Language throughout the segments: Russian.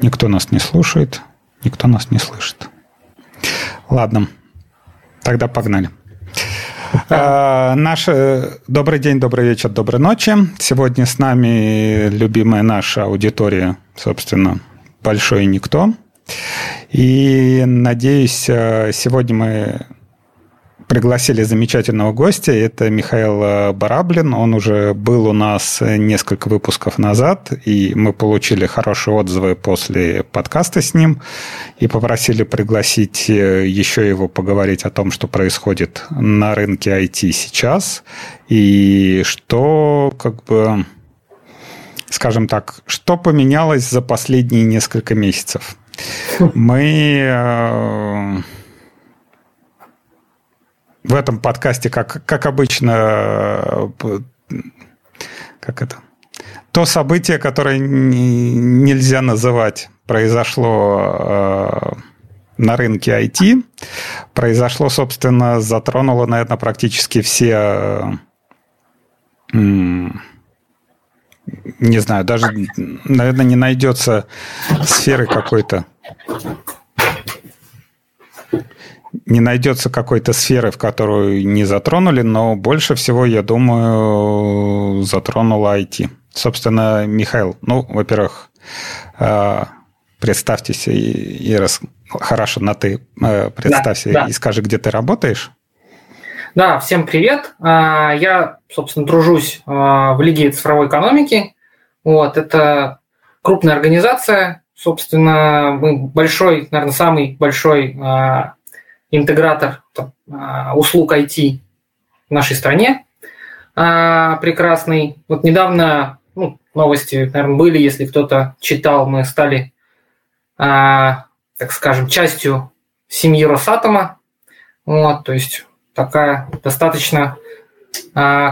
Никто нас не слушает, никто нас не слышит. Ладно, тогда погнали. А, наш э, добрый день, добрый вечер, доброй ночи. Сегодня с нами любимая наша аудитория, собственно, большой никто. И надеюсь, э, сегодня мы пригласили замечательного гостя. Это Михаил э, Бараблин. Он уже был у нас несколько выпусков назад, и мы получили хорошие отзывы после подкаста с ним и попросили пригласить э, еще его поговорить о том, что происходит на рынке IT сейчас и что как бы скажем так, что поменялось за последние несколько месяцев. Мы э, в этом подкасте, как, как обычно, как это? То событие, которое нельзя называть, произошло э, на рынке IT. Произошло, собственно, затронуло, наверное, практически все не знаю, даже, наверное, не найдется сферы какой-то не найдется какой-то сферы, в которую не затронули, но больше всего, я думаю, затронула IT. Собственно, Михаил, ну, во-первых, э, представьтесь и, и рас... хорошо на ты э, представься да, да. и скажи, где ты работаешь. Да, всем привет. А, я, собственно, тружусь а, в Лиге цифровой экономики. Вот, это крупная организация, собственно, мы большой, наверное, самый большой а, интегратор а, услуг IT в нашей стране а, прекрасный. Вот недавно ну, новости, наверное, были, если кто-то читал, мы стали, а, так скажем, частью семьи Росатома. Вот, то есть такая достаточно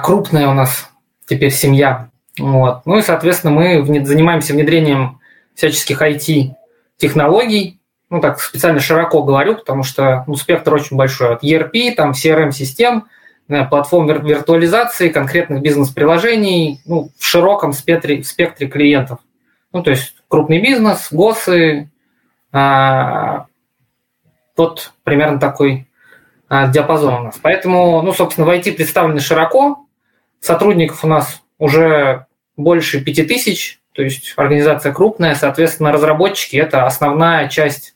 крупная у нас теперь семья. Вот. Ну и, соответственно, мы занимаемся внедрением всяческих IT-технологий ну так специально широко говорю, потому что ну, спектр очень большой. От ERP, там CRM-систем, платформ виртуализации, конкретных бизнес-приложений, ну, в широком спектре, спектре клиентов. Ну, то есть крупный бизнес, ГОСы, а, вот примерно такой а, диапазон у нас. Поэтому, ну, собственно, в IT представлены широко, сотрудников у нас уже больше 5000, то есть организация крупная, соответственно, разработчики – это основная часть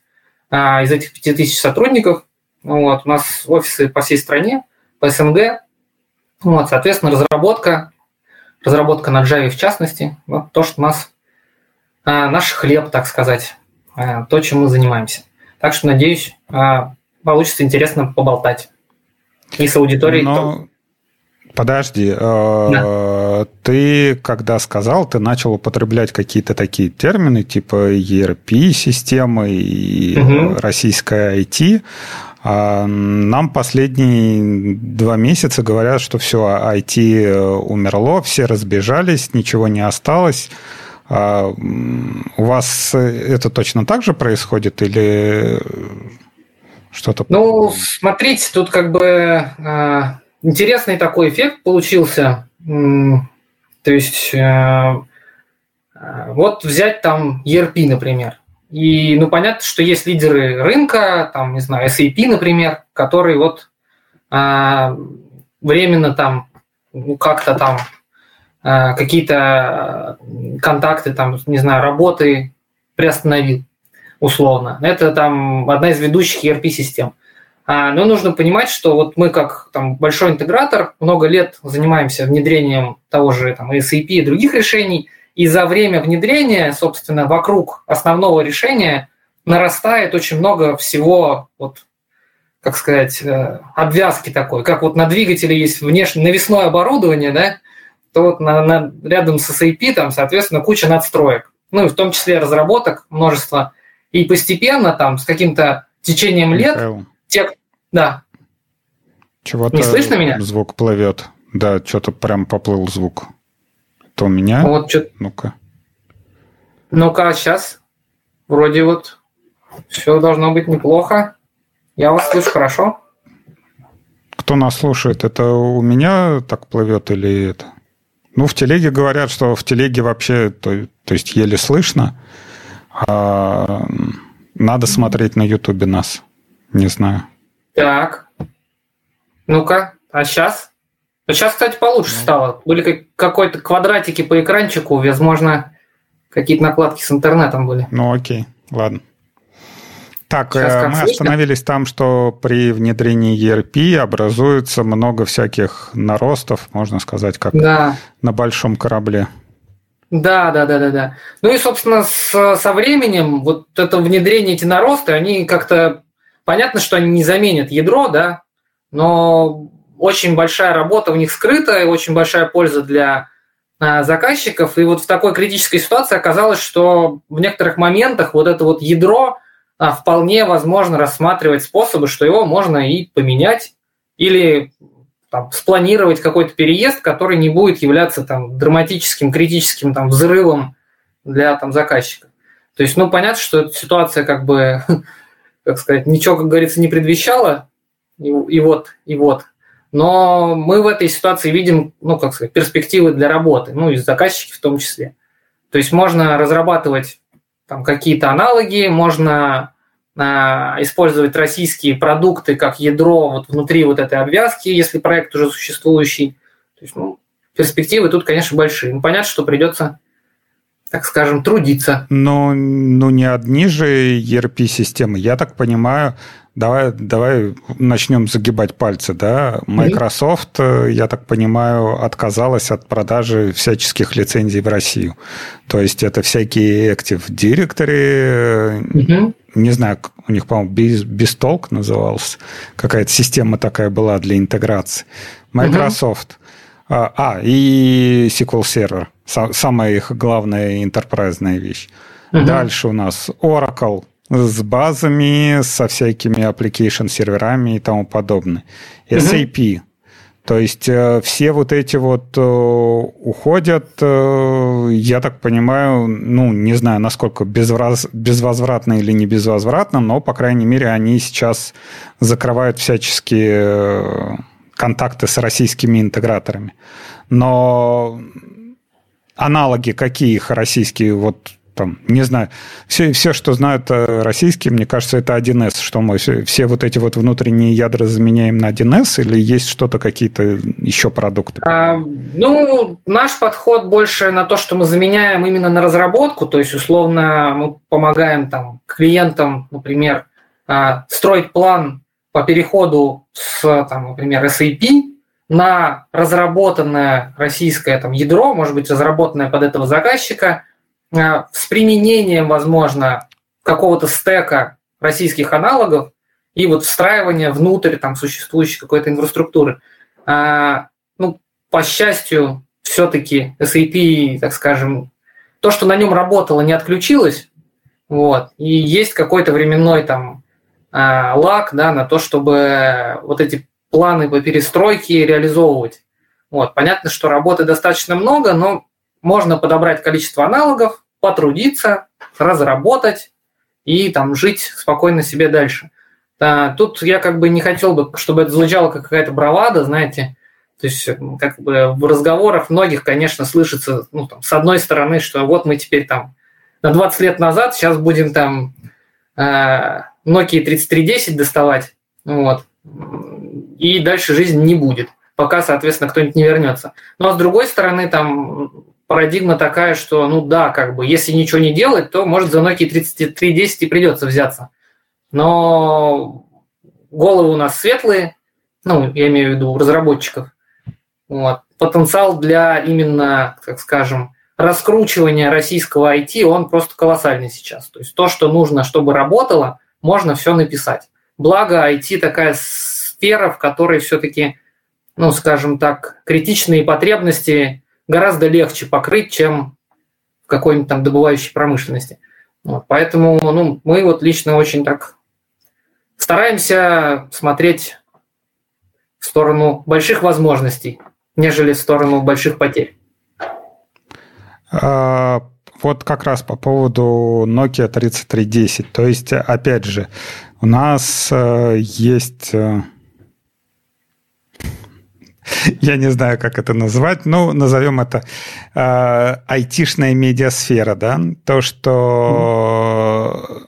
из этих 5000 сотрудников. Вот, у нас офисы по всей стране, по СНГ. Вот, соответственно, разработка, разработка на Java в частности, вот то, что у нас а, наш хлеб, так сказать, а, то, чем мы занимаемся. Так что, надеюсь, а, получится интересно поболтать. И с аудиторией. Но... Подожди, э, да. ты когда сказал, ты начал употреблять какие-то такие термины типа ERP-системы и угу. российская IT. А нам последние два месяца говорят, что все, IT умерло, все разбежались, ничего не осталось. А у вас это точно так же происходит или что-то? Ну, смотрите, тут как бы а, интересный такой эффект получился. То есть, э, э, вот взять там ERP, например. И, ну, понятно, что есть лидеры рынка, там, не знаю, SAP, например, которые вот а, временно там, ну, как-то там какие-то контакты, там, не знаю, работы приостановил условно. Это там одна из ведущих ERP-систем. А, но нужно понимать, что вот мы как там, большой интегратор много лет занимаемся внедрением того же там, SAP и других решений, и за время внедрения, собственно, вокруг основного решения нарастает очень много всего, вот, как сказать, э, обвязки такой. Как вот на двигателе есть внешне навесное оборудование, да, то вот на, на, рядом с SAP там, соответственно, куча надстроек. Ну и в том числе разработок множество. И постепенно там с каким-то течением лет Михаил, те, да. Чего-то Не слышно меня? Звук плывет. Да, что-то прям поплыл звук. То у меня. Вот что. Ну-ка. Ну-ка, сейчас. Вроде вот все должно быть неплохо. Я вас слышу хорошо. Кто нас слушает? Это у меня так плывет или это? Ну, в телеге говорят, что в телеге вообще, то, то есть еле слышно. А, надо смотреть на Ютубе нас. Не знаю. Так. Ну-ка, а сейчас? Сейчас, кстати, получше ну. стало. Были какой-то квадратики по экранчику, возможно, какие-то накладки с интернетом были. Ну окей, ладно. Так, Сейчас, э, мы остановились там, что при внедрении ERP образуется много всяких наростов, можно сказать, как да. на большом корабле. Да, да, да, да, да. Ну и, собственно, с, со временем вот это внедрение, эти наросты, они как-то... Понятно, что они не заменят ядро, да, но очень большая работа в них скрыта, и очень большая польза для а, заказчиков. И вот в такой критической ситуации оказалось, что в некоторых моментах вот это вот ядро – а вполне возможно рассматривать способы, что его можно и поменять или там, спланировать какой-то переезд, который не будет являться там, драматическим, критическим там, взрывом для там, заказчика. То есть, ну, понятно, что эта ситуация как бы, как сказать, ничего, как говорится, не предвещала, и, и вот, и вот. Но мы в этой ситуации видим, ну, как сказать, перспективы для работы, ну, и заказчики в том числе. То есть можно разрабатывать там какие-то аналоги, можно а, использовать российские продукты как ядро вот внутри вот этой обвязки, если проект уже существующий. То есть, ну, перспективы тут, конечно, большие. Ну, понятно, что придется так скажем, трудиться. Но ну, не одни же ERP-системы. Я так понимаю, давай, давай начнем загибать пальцы. Да? Microsoft, mm-hmm. я так понимаю, отказалась от продажи всяческих лицензий в Россию. То есть это всякие Active Directory, mm-hmm. не знаю, у них, по-моему, Бистолк назывался, какая-то система такая была для интеграции. Microsoft. Mm-hmm. А, и SQL Server. Самая их главная интерпрайзная вещь. Угу. Дальше у нас Oracle с базами, со всякими application серверами и тому подобное. SAP. Угу. То есть э, все вот эти вот э, уходят, э, я так понимаю, ну, не знаю, насколько безвоз... безвозвратно или не безвозвратно, но, по крайней мере, они сейчас закрывают всяческие контакты с российскими интеграторами. Но аналоги какие их российские, вот там, не знаю, все, все, что знают э, российские, мне кажется, это 1С, что мы все, все вот эти вот внутренние ядра заменяем на 1С или есть что-то, какие-то еще продукты? А, ну, наш подход больше на то, что мы заменяем именно на разработку, то есть, условно, мы помогаем там клиентам, например, а, строить план по переходу с, там, например, SAP на разработанное российское там, ядро, может быть, разработанное под этого заказчика, э, с применением, возможно, какого-то стека российских аналогов и вот встраивание внутрь там, существующей какой-то инфраструктуры. А, ну, по счастью, все-таки SAP, так скажем, то, что на нем работало, не отключилось, вот, и есть какой-то временной там а, лак да, на то, чтобы вот эти планы по перестройке реализовывать. Вот. Понятно, что работы достаточно много, но можно подобрать количество аналогов, потрудиться, разработать и там жить спокойно себе дальше. Да, тут я как бы не хотел бы, чтобы это звучало как какая-то бравада, знаете, то есть как бы в разговорах многих, конечно, слышится, ну, там, с одной стороны, что вот мы теперь там на 20 лет назад сейчас будем там э, Nokia 3310 доставать, вот, и дальше жизнь не будет, пока, соответственно, кто-нибудь не вернется. Ну, а с другой стороны, там парадигма такая, что, ну да, как бы, если ничего не делать, то, может, за Nokia 3310 и придется взяться. Но головы у нас светлые, ну, я имею в виду разработчиков. Вот. Потенциал для именно, так скажем, раскручивания российского IT, он просто колоссальный сейчас. То есть то, что нужно, чтобы работало, можно все написать. Благо, IT такая сфера, в которой все-таки, ну, скажем так, критичные потребности гораздо легче покрыть, чем в какой-нибудь там добывающей промышленности. Вот, поэтому ну, мы вот лично очень так стараемся смотреть в сторону больших возможностей, нежели в сторону больших потерь. А, вот как раз по поводу Nokia 3310. То есть, опять же, у нас э, есть... Я не знаю, как это назвать, ну, назовем это э, айтишная медиасфера, да, то, что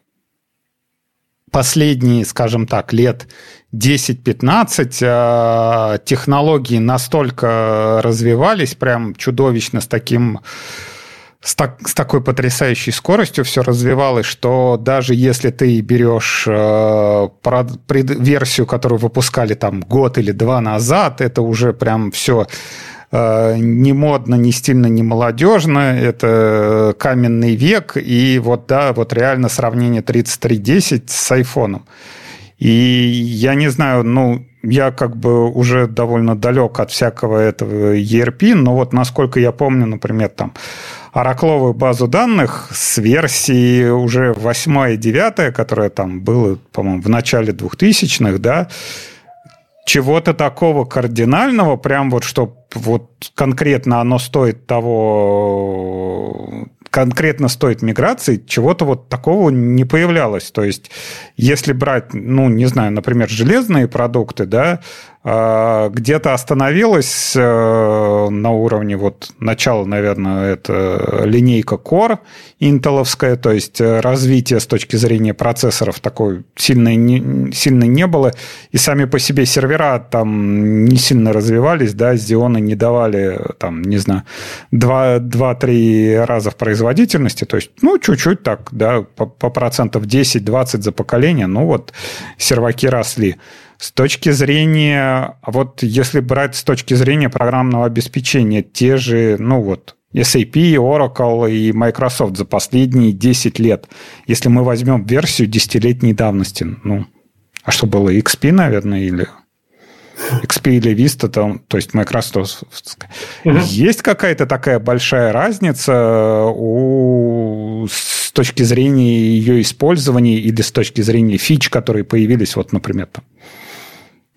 последние, скажем так, лет 10-15 э, технологии настолько развивались, прям чудовищно с таким с, так, с такой потрясающей скоростью все развивалось, что даже если ты берешь э, пред, версию, которую выпускали там год или два назад, это уже прям все э, не модно, не стильно, не молодежно, это каменный век, и вот, да, вот реально сравнение 3310 с айфоном. И я не знаю, ну, я как бы уже довольно далек от всякого этого ERP, но вот насколько я помню, например, там оракловую базу данных с версии уже 8 и 9, которая там была, по-моему, в начале 2000-х, да, чего-то такого кардинального, прям вот, что вот конкретно оно стоит того, конкретно стоит миграции, чего-то вот такого не появлялось. То есть, если брать, ну, не знаю, например, железные продукты, да, где-то остановилась э, на уровне вот начала, наверное, это линейка Core интеловская, то есть э, развитие с точки зрения процессоров такой сильно не, сильно не было, и сами по себе сервера там не сильно развивались, да, Xeon не давали там, не знаю, 2-3 раза в производительности, то есть, ну, чуть-чуть так, да, по, по процентов 10-20 за поколение, ну, вот серваки росли. С точки зрения, вот если брать с точки зрения программного обеспечения, те же, ну вот, SAP, Oracle и Microsoft за последние 10 лет, если мы возьмем версию десятилетней давности, ну, а что было, XP, наверное, или XP или Vista, там, то есть Microsoft. Угу. Есть какая-то такая большая разница у, с точки зрения ее использования или с точки зрения фич, которые появились, вот, например, там,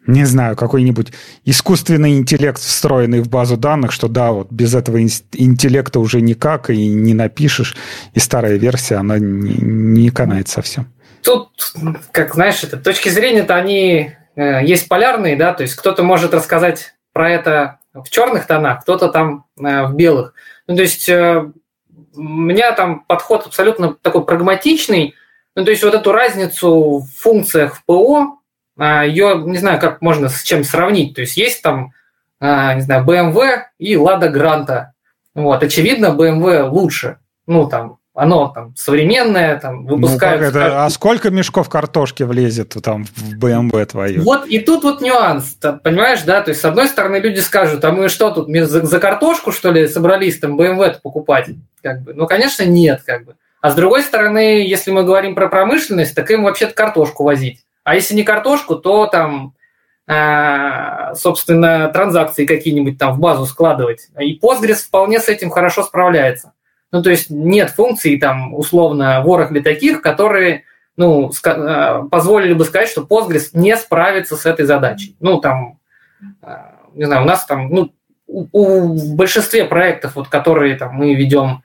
не знаю, какой-нибудь искусственный интеллект, встроенный в базу данных, что да, вот без этого интеллекта уже никак и не напишешь, и старая версия, она не, не канает совсем. Тут, как знаешь, это точки зрения-то они э, есть полярные, да, то есть кто-то может рассказать про это в черных тонах, кто-то там э, в белых. Ну, то есть э, у меня там подход абсолютно такой прагматичный, ну, то есть вот эту разницу в функциях в ПО ее, не знаю, как можно с чем сравнить. То есть есть там, а, не знаю, BMW и Lada Granta. Вот, очевидно, BMW лучше. Ну, там, оно там современное, там ну, выпускают... Ну, это, а сколько мешков картошки влезет там в BMW твою? Вот и тут вот нюанс, понимаешь, да? То есть, с одной стороны, люди скажут, а мы что тут, за, за картошку, что ли, собрались там BMW покупать? Как бы. Ну, конечно, нет, как бы. А с другой стороны, если мы говорим про промышленность, так им вообще-то картошку возить. А если не картошку, то там, э, собственно, транзакции какие-нибудь там в базу складывать. И Postgres вполне с этим хорошо справляется. Ну, то есть нет функций там, условно, в Oracle таких, которые ну, э, позволили бы сказать, что Postgres не справится с этой задачей. Ну, там, э, не знаю, у нас там, ну, у, у, в большинстве проектов, вот, которые там, мы ведем,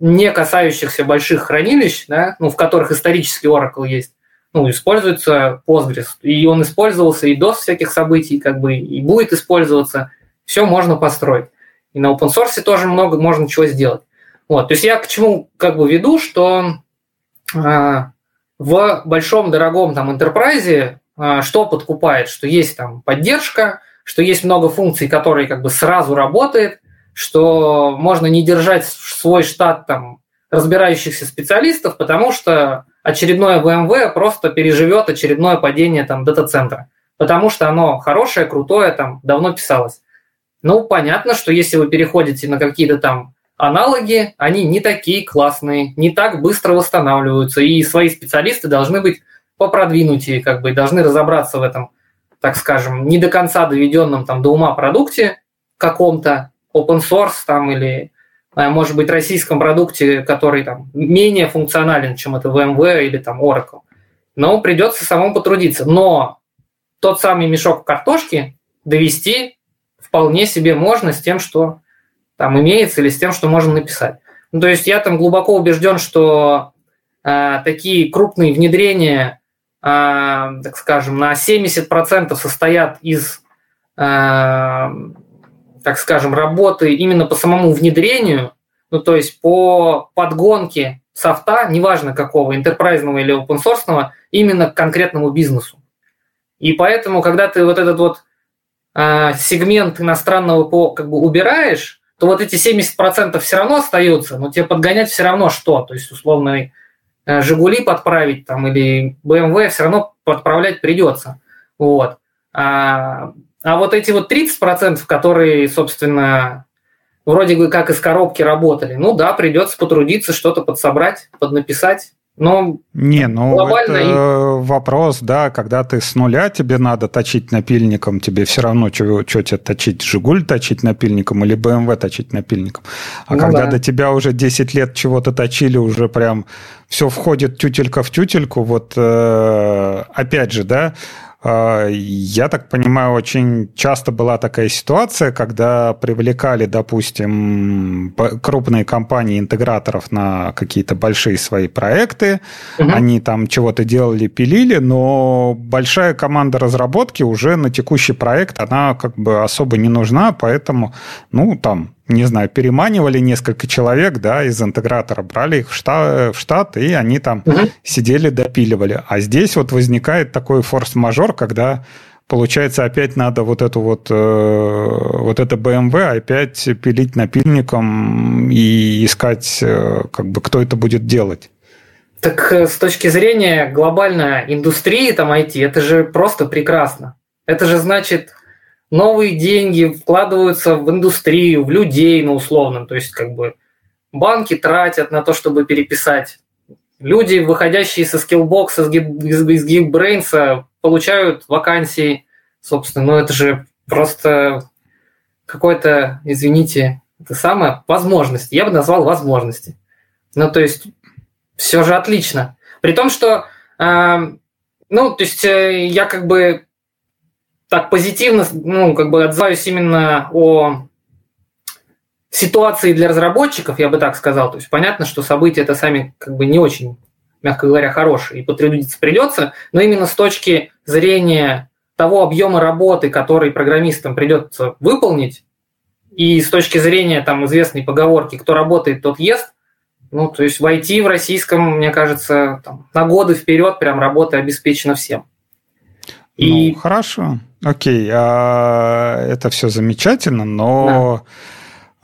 не касающихся больших хранилищ, да, ну, в которых исторически Oracle есть, ну, используется Postgres. И он использовался и до всяких событий, как бы, и будет использоваться. Все можно построить. И на open source тоже много можно чего сделать. Вот, то есть я к чему как бы веду, что э, в большом дорогом там enterprise э, что подкупает, что есть там поддержка, что есть много функций, которые как бы сразу работают, что можно не держать свой штат там разбирающихся специалистов, потому что очередное BMW просто переживет очередное падение там дата-центра, потому что оно хорошее, крутое, там давно писалось. Ну, понятно, что если вы переходите на какие-то там аналоги, они не такие классные, не так быстро восстанавливаются, и свои специалисты должны быть попродвинутее, как бы, должны разобраться в этом, так скажем, не до конца доведенном там до ума продукте каком-то, open source там или может быть, российском продукте, который там менее функционален, чем это VMware или там Oracle. Но придется самому потрудиться. Но тот самый мешок картошки довести вполне себе можно с тем, что там имеется, или с тем, что можно написать. Ну, то есть я там глубоко убежден, что э, такие крупные внедрения, э, так скажем, на 70% состоят из так скажем, работы именно по самому внедрению, ну то есть по подгонке софта, неважно какого, интерпрайзного или open именно к конкретному бизнесу. И поэтому, когда ты вот этот вот э, сегмент иностранного ПО как бы убираешь, то вот эти 70% все равно остаются, но тебе подгонять все равно что? То есть, условно, э, «Жигули» подправить там или BMW все равно подправлять придется. Вот. А, а вот эти вот 30%, которые, собственно, вроде бы как из коробки работали, ну да, придется потрудиться, что-то подсобрать, поднаписать. Но не, ну это и... вопрос, да, когда ты с нуля, тебе надо точить напильником, тебе все равно, что, тебе точить, Жигуль точить напильником или БМВ точить напильником. А ну, когда да. до тебя уже 10 лет чего-то точили, уже прям все входит тютелька в тютельку, вот э, опять же, да, я так понимаю, очень часто была такая ситуация, когда привлекали, допустим, крупные компании интеграторов на какие-то большие свои проекты, угу. они там чего-то делали, пилили, но большая команда разработки уже на текущий проект, она как бы особо не нужна, поэтому, ну, там, не знаю, переманивали несколько человек, да, из интегратора, брали их в штат, в штат и они там угу. сидели, допиливали. А здесь вот возникает такой форс-мажор, когда получается опять надо вот эту вот, э, вот это BMW опять пилить напильником и искать, э, как бы, кто это будет делать. Так э, с точки зрения глобальной индустрии там IT, это же просто прекрасно. Это же значит, новые деньги вкладываются в индустрию, в людей, ну, условно. То есть, как бы, банки тратят на то, чтобы переписать. Люди, выходящие со скиллбокса, из Geekbrains, получают вакансии, собственно. Ну, это же просто какой-то, извините, это самое, возможность. Я бы назвал возможности. Ну, то есть, все же отлично. При том, что, э, ну, то есть, э, я как бы так позитивно, ну, как бы отзываюсь именно о ситуации для разработчиков, я бы так сказал. То есть понятно, что события это сами как бы не очень, мягко говоря, хорошие, и потрудиться придется, но именно с точки зрения того объема работы, который программистам придется выполнить, и с точки зрения там известной поговорки «кто работает, тот ест», ну, то есть в IT в российском, мне кажется, там, на годы вперед прям работа обеспечена всем. И... Ну, хорошо. Окей, а, это все замечательно, но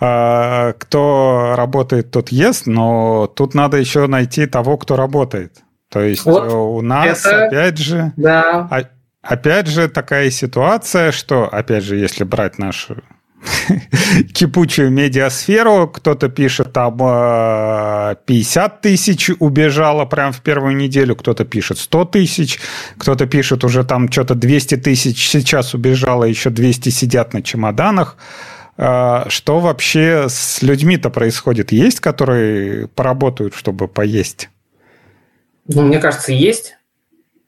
да. а, кто работает, тот ест, но тут надо еще найти того, кто работает. То есть вот у нас, это... опять же, да. опять же такая ситуация, что, опять же, если брать нашу кипучую медиасферу. Кто-то пишет, там 50 э, тысяч убежало прямо в первую неделю, кто-то пишет 100 тысяч, кто-то пишет уже там что-то 200 тысяч сейчас убежало, еще 200 сидят на чемоданах. Э, что вообще с людьми-то происходит? Есть, которые поработают, чтобы поесть? Ну, мне кажется, есть.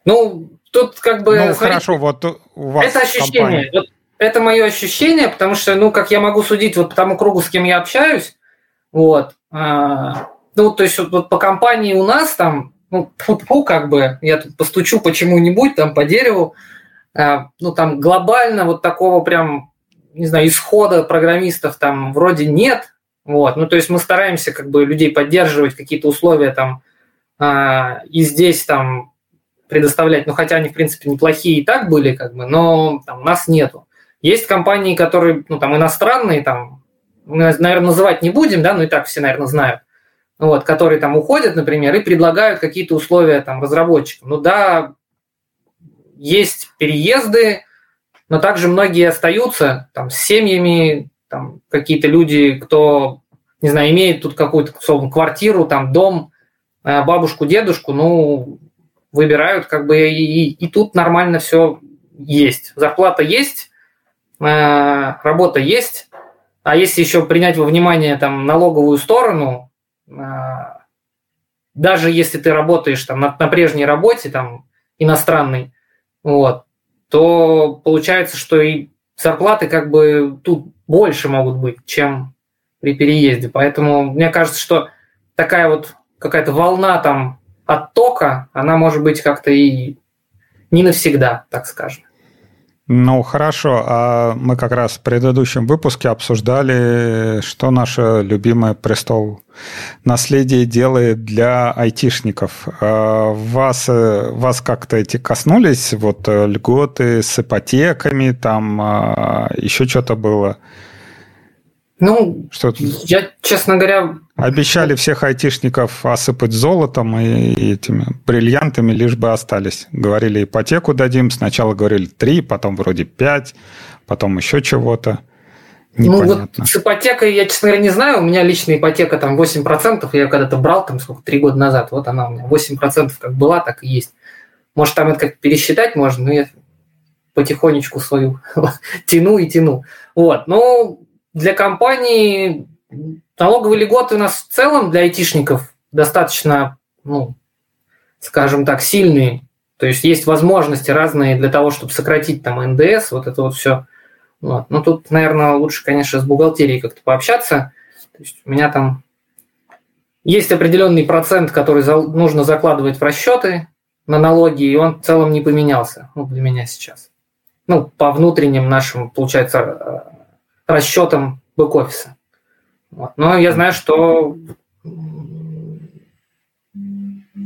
Ну, тут как бы... Ну, смотри, хорошо, вот у вас Это ощущение. Вот это мое ощущение, потому что, ну, как я могу судить вот по тому кругу, с кем я общаюсь, вот, а, ну, то есть вот, вот по компании у нас там, ну, фу как бы, я тут постучу почему-нибудь там по дереву, а, ну, там глобально вот такого прям, не знаю, исхода программистов там вроде нет, вот, ну, то есть мы стараемся как бы людей поддерживать, какие-то условия там, а, и здесь там предоставлять, ну, хотя они, в принципе, неплохие и так были, как бы, но там нас нету. Есть компании, которые, ну, там, иностранные, там, наверное, называть не будем, да, но и так все, наверное, знают, вот, которые там уходят, например, и предлагают какие-то условия там разработчикам. Ну да, есть переезды, но также многие остаются там с семьями, там какие-то люди, кто, не знаю, имеет тут какую-то, условно, квартиру, там дом, э, бабушку, дедушку, ну, выбирают как бы и, и, и тут нормально все есть. Зарплата есть, работа есть, а если еще принять во внимание там налоговую сторону, э, даже если ты работаешь там на, на прежней работе, там иностранной, вот, то получается, что и зарплаты как бы тут больше могут быть, чем при переезде. Поэтому мне кажется, что такая вот какая-то волна там оттока, она может быть как-то и не навсегда, так скажем. Ну, хорошо. А мы как раз в предыдущем выпуске обсуждали, что наше любимое престол наследие делает для айтишников. А вас, вас как-то эти коснулись? Вот э, льготы с ипотеками, там а, еще что-то было? Ну, что я, честно говоря... Обещали всех айтишников осыпать золотом и этими бриллиантами, лишь бы остались. Говорили, ипотеку дадим. Сначала говорили три, потом вроде пять, потом еще чего-то. Непонятно. Ну, вот с ипотекой я, честно говоря, не знаю. У меня личная ипотека там 8%. Я когда-то брал там сколько, три года назад. Вот она у меня 8% как была, так и есть. Может, там это как пересчитать можно, но я потихонечку свою тяну и тяну. Вот. Ну, для компании налоговые льготы у нас в целом для айтишников достаточно, ну, скажем так, сильные. То есть есть возможности разные для того, чтобы сократить там НДС, вот это вот все. Вот. Но тут, наверное, лучше, конечно, с бухгалтерией как-то пообщаться. То есть у меня там есть определенный процент, который нужно закладывать в расчеты на налоги, и он в целом не поменялся ну, для меня сейчас. Ну, по внутренним нашим, получается, расчетам бэк-офиса. Вот. Но я знаю, что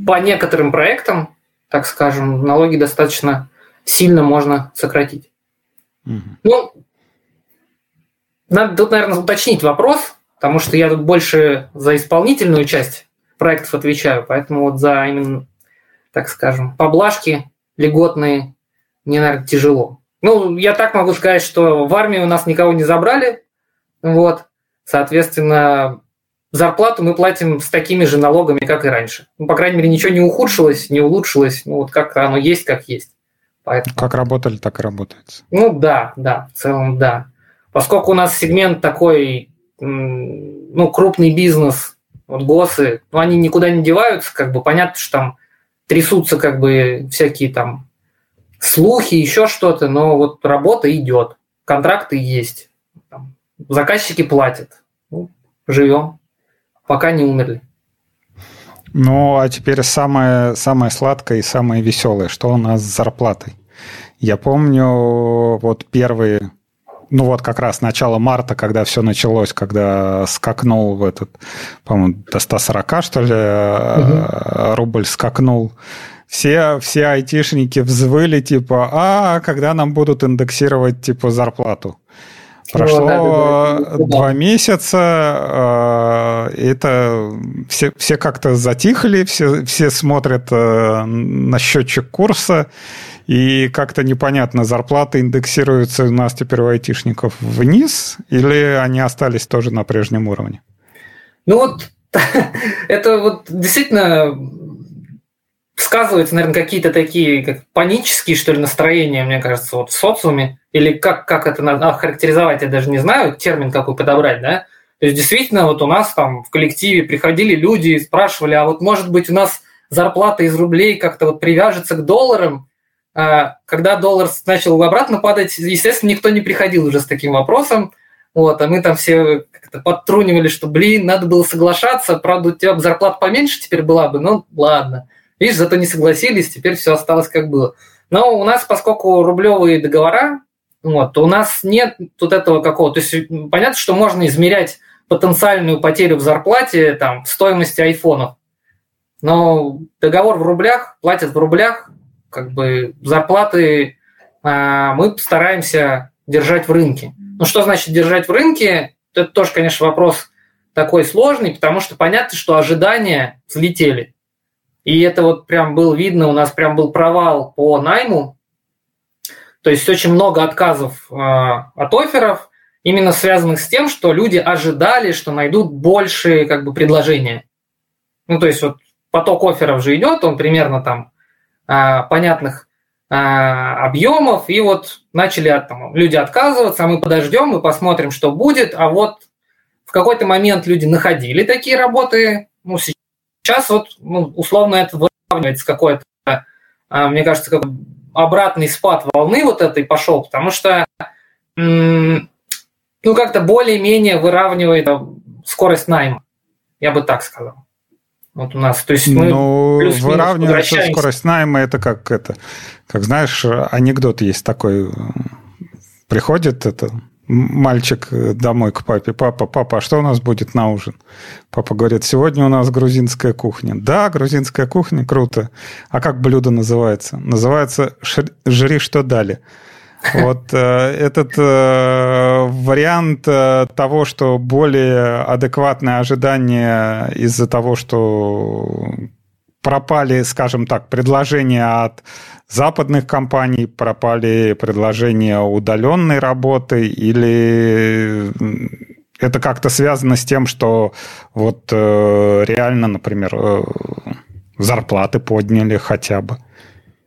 по некоторым проектам, так скажем, налоги достаточно сильно можно сократить. Угу. Ну, надо тут, наверное, уточнить вопрос, потому что я тут больше за исполнительную часть проектов отвечаю, поэтому вот за именно, так скажем, поблажки льготные мне, наверное, тяжело. Ну, я так могу сказать, что в армии у нас никого не забрали, вот, соответственно, зарплату мы платим с такими же налогами, как и раньше. Ну, по крайней мере, ничего не ухудшилось, не улучшилось, ну, вот как оно есть, как есть. Поэтому... Как работали, так и работает. Ну, да, да, в целом, да. Поскольку у нас сегмент такой, ну, крупный бизнес, вот ГОСы, ну, они никуда не деваются, как бы понятно, что там трясутся как бы всякие там слухи, еще что-то, но вот работа идет, контракты есть, заказчики платят, ну, живем, пока не умерли. Ну, а теперь самое, самое сладкое и самое веселое, что у нас с зарплатой. Я помню вот первые, ну вот как раз начало марта, когда все началось, когда скакнул в этот, по-моему, до 140, что ли, угу. рубль скакнул все, все айтишники взвыли, типа, а когда нам будут индексировать, типа, зарплату? Прошло два месяца, э, это все, все как-то затихли, все, все смотрят э, на счетчик курса, и как-то непонятно, зарплаты индексируются у нас теперь у айтишников вниз, или они остались тоже на прежнем уровне? Ну вот, это вот действительно сказываются, наверное, какие-то такие как панические, что ли, настроения, мне кажется, вот в социуме, или как, как это надо характеризовать, я даже не знаю, термин какой подобрать, да, то есть действительно вот у нас там в коллективе приходили люди и спрашивали, а вот может быть у нас зарплата из рублей как-то вот привяжется к долларам, а когда доллар начал обратно падать, естественно, никто не приходил уже с таким вопросом, вот, а мы там все как-то подтрунивали, что, блин, надо было соглашаться, правда, у тебя зарплата поменьше теперь была бы, ну, ладно. Видишь, зато не согласились, теперь все осталось как было. Но у нас, поскольку рублевые договора, вот, у нас нет тут этого какого. То есть понятно, что можно измерять потенциальную потерю в зарплате там, в стоимости айфонов. Но договор в рублях, платят в рублях, как бы зарплаты а, мы стараемся держать в рынке. Ну что значит держать в рынке? Это тоже, конечно, вопрос такой сложный, потому что понятно, что ожидания взлетели. И это вот прям был видно, у нас прям был провал по найму. То есть очень много отказов э, от офферов, именно связанных с тем, что люди ожидали, что найдут большие как бы, предложения. Ну, то есть вот поток офферов же идет, он примерно там э, понятных э, объемов, и вот начали там, люди отказываться, а мы подождем, мы посмотрим, что будет, а вот в какой-то момент люди находили такие работы, ну, Сейчас вот ну, условно это выравнивается какой-то, а, мне кажется, как обратный спад волны вот этой пошел, потому что ну как-то более-менее выравнивает скорость найма, я бы так сказал. Вот у нас, то есть мы ну, выравнивается скорость найма, это как это, как знаешь, анекдот есть такой, приходит это мальчик домой к папе, папа, папа, а что у нас будет на ужин? Папа говорит, сегодня у нас грузинская кухня. Да, грузинская кухня, круто. А как блюдо называется? Называется «Жри, что дали». Вот э, этот э, вариант э, того, что более адекватные ожидания из-за того, что пропали, скажем так, предложения от западных компаний, пропали предложения удаленной работы или это как-то связано с тем, что вот реально, например, зарплаты подняли хотя бы?